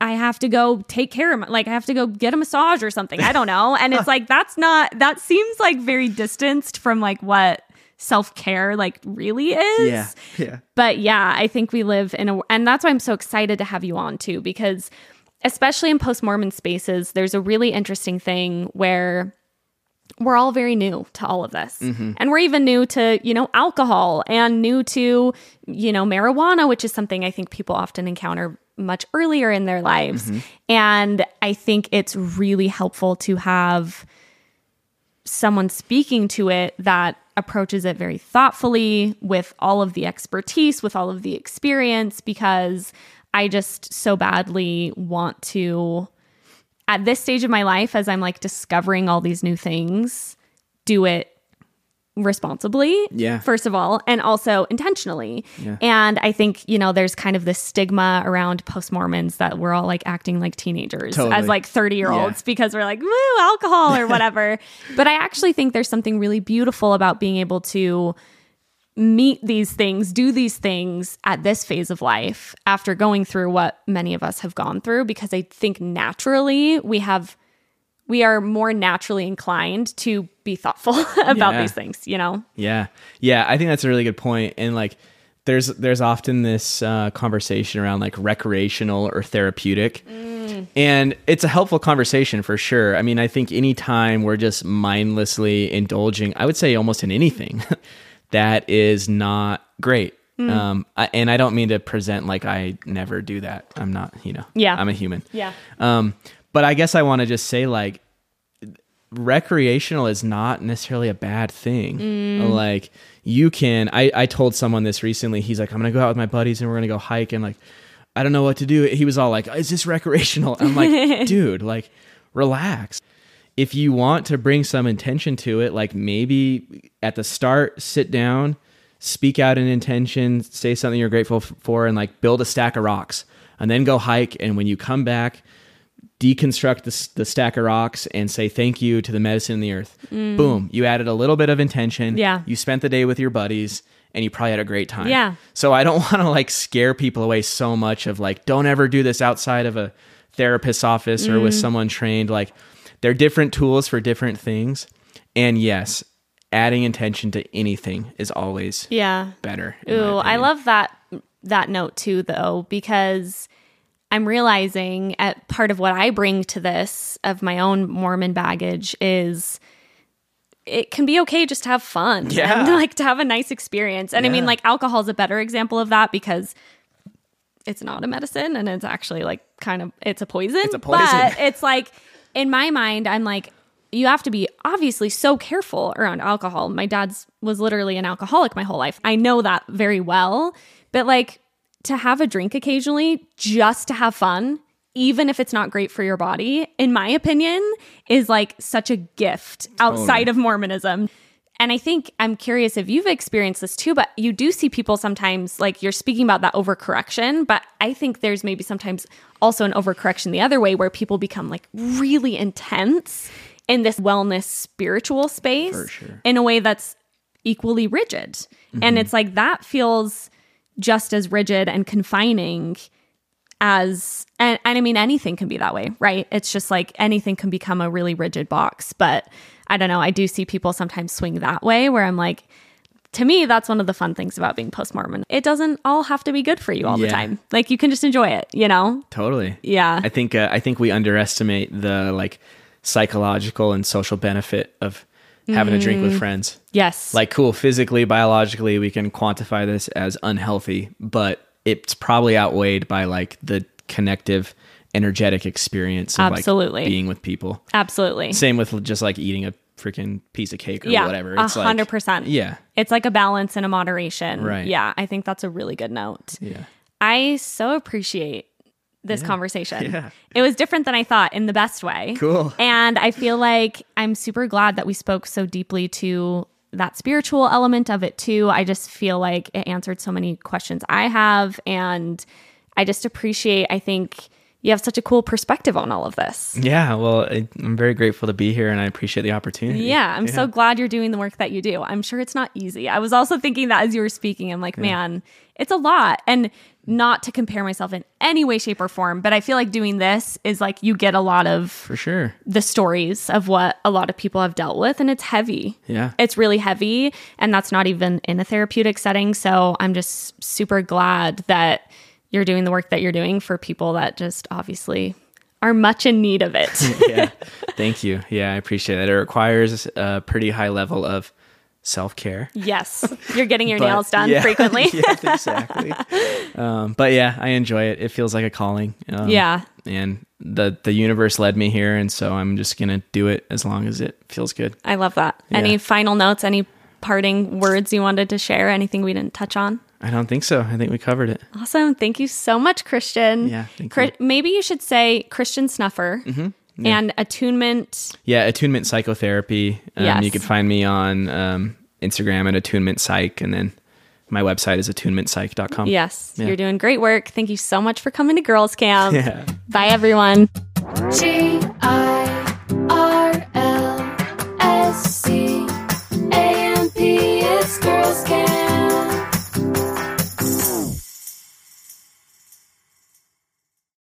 I have to go take care of my, like I have to go get a massage or something. I don't know. And it's like that's not that seems like very distanced from like what self-care like really is. Yeah. But yeah, I think we live in a, and that's why I'm so excited to have you on too, because especially in post Mormon spaces, there's a really interesting thing where we're all very new to all of this. Mm-hmm. And we're even new to, you know, alcohol and new to, you know, marijuana, which is something I think people often encounter much earlier in their lives. Mm-hmm. And I think it's really helpful to have someone speaking to it that approaches it very thoughtfully with all of the expertise, with all of the experience, because I just so badly want to, at this stage of my life, as I'm like discovering all these new things, do it responsibly Yeah. first of all and also intentionally and i think you know there's kind of this stigma around post-mormons that we're all like acting like teenagers Totally. as like 30 year olds because we're like woo alcohol or whatever but i actually think there's something really beautiful about being able to meet these things do these things at this phase of life after going through what many of us have gone through because i think naturally we have we are more naturally inclined to be thoughtful about Yeah. these things you know Yeah, yeah, I think that's a really good point. And like, there's there's often this uh, conversation around like recreational or therapeutic, and it's a helpful conversation for sure. I mean, I think anytime we're just mindlessly indulging, I would say almost in anything, that is not great. Um, I, and I don't mean to present like I never do that. I'm not, you know. Yeah. I'm a human. Yeah. Um, but I guess I want to just say like recreational is not necessarily a bad thing. Mm. Like you can I, I told someone this recently. He's like, I'm gonna go out with my buddies and we're gonna go hike and like I don't know what to do. He was all like, Is this recreational? I'm like, dude, like relax. If you want to bring some intention to it, like maybe at the start, sit down, speak out an intention, say something you're grateful for, and like build a stack of rocks. And then go hike. And when you come back, deconstruct the, the stack of rocks and say thank you to the medicine in the earth. Boom. You added a little bit of intention. Mm. Yeah. You spent the day with your buddies and you probably had a great time. Yeah. So I don't want to like scare people away so much of like, don't ever do this outside of a therapist's office or Mm. with someone trained. Like, they're different tools for different things. And yes, adding intention to anything is always Yeah. better. Ooh, I love that that note too though because I'm realizing at part of what I bring to this of my own Mormon baggage is it can be okay just to have fun Yeah. and like to have a nice experience. And I mean like alcohol is a better example of that because it's not a medicine and it's actually like kind of it's a poison. It's a poison. But it's like in my mind I'm like you have to be obviously so careful around alcohol. My dad's was literally an alcoholic my whole life. I know that very well. But like to have a drink occasionally just to have fun, even if it's not great for your body, in my opinion, is like such a gift outside of Mormonism. And I think I'm curious if you've experienced this too, but you do see people sometimes like you're speaking about that overcorrection, but I think there's maybe sometimes also an overcorrection the other way where people become like really intense in this wellness spiritual space sure. in a way that's equally rigid. And mm-hmm. it's like that feels just as rigid and confining as and, and I mean anything can be that way, right? It's just like anything can become a really rigid box. But I don't know, I do see people sometimes swing that way where I'm like, to me, that's one of the fun things about being post Mormon. It doesn't all have to be good for you all the time. Like you can just enjoy it, you know? Totally. Yeah. I think uh, I think we underestimate the like psychological and social benefit of having a drink with Mm. friends. Yes. Like cool, physically, biologically, we can quantify this as unhealthy, but it's probably outweighed by like the connective, energetic experience of Absolutely. like being with people. absolutely. Same with just like eating a freaking piece of cake or Yeah, whatever. It's like- hundred percent. Yeah. It's like a balance and a moderation. Right. Yeah. I think that's a really good note. Yeah. I so appreciate this conversation. Yeah. It was different than I thought in the best way. Cool. And I feel like I'm super glad that we spoke so deeply to that spiritual element of it too. I just feel like it answered so many questions I have. And I just appreciate, I think, you have such a cool perspective on all of this. Yeah, well, I, I'm very grateful to be here and I appreciate the opportunity. Yeah, I'm so glad you're doing the work that you do. I'm sure it's not easy. I was also thinking that as you were speaking, I'm like, man, it's a lot. And not to compare myself in any way, shape, or form, but I feel like doing this is like you get a lot of For sure. the stories of what a lot of people have dealt with, and it's heavy. Yeah. It's really heavy, and that's not even in a therapeutic setting. So I'm just super glad that you're doing the work that you're doing for people that just obviously are much in need of it. yeah. Thank you. Yeah, I appreciate that. It requires a pretty high level of self care. yes, you're getting your nails done frequently. yeah, exactly. um, but yeah, I enjoy it. It feels like a calling. Um, Yeah. And the the universe led me here, and so I'm just gonna do it as long as it feels good. I love that. Any final notes? Any parting words you wanted to share? Anything we didn't touch on? I don't think so. I think we covered it. Awesome. Thank you so much, Christian. Yeah, thank Chri- you. Mm-hmm. Maybe you should say Christian Snuffer and attunement. Yeah, attunement psychotherapy. Um, Yes. You can find me on um, Instagram at attunement psych, and then my website is attunementpsych.com. Yes, Yeah. you're doing great work. Thank you so much for coming to Girls Camp. Yeah. Bye, everyone. G I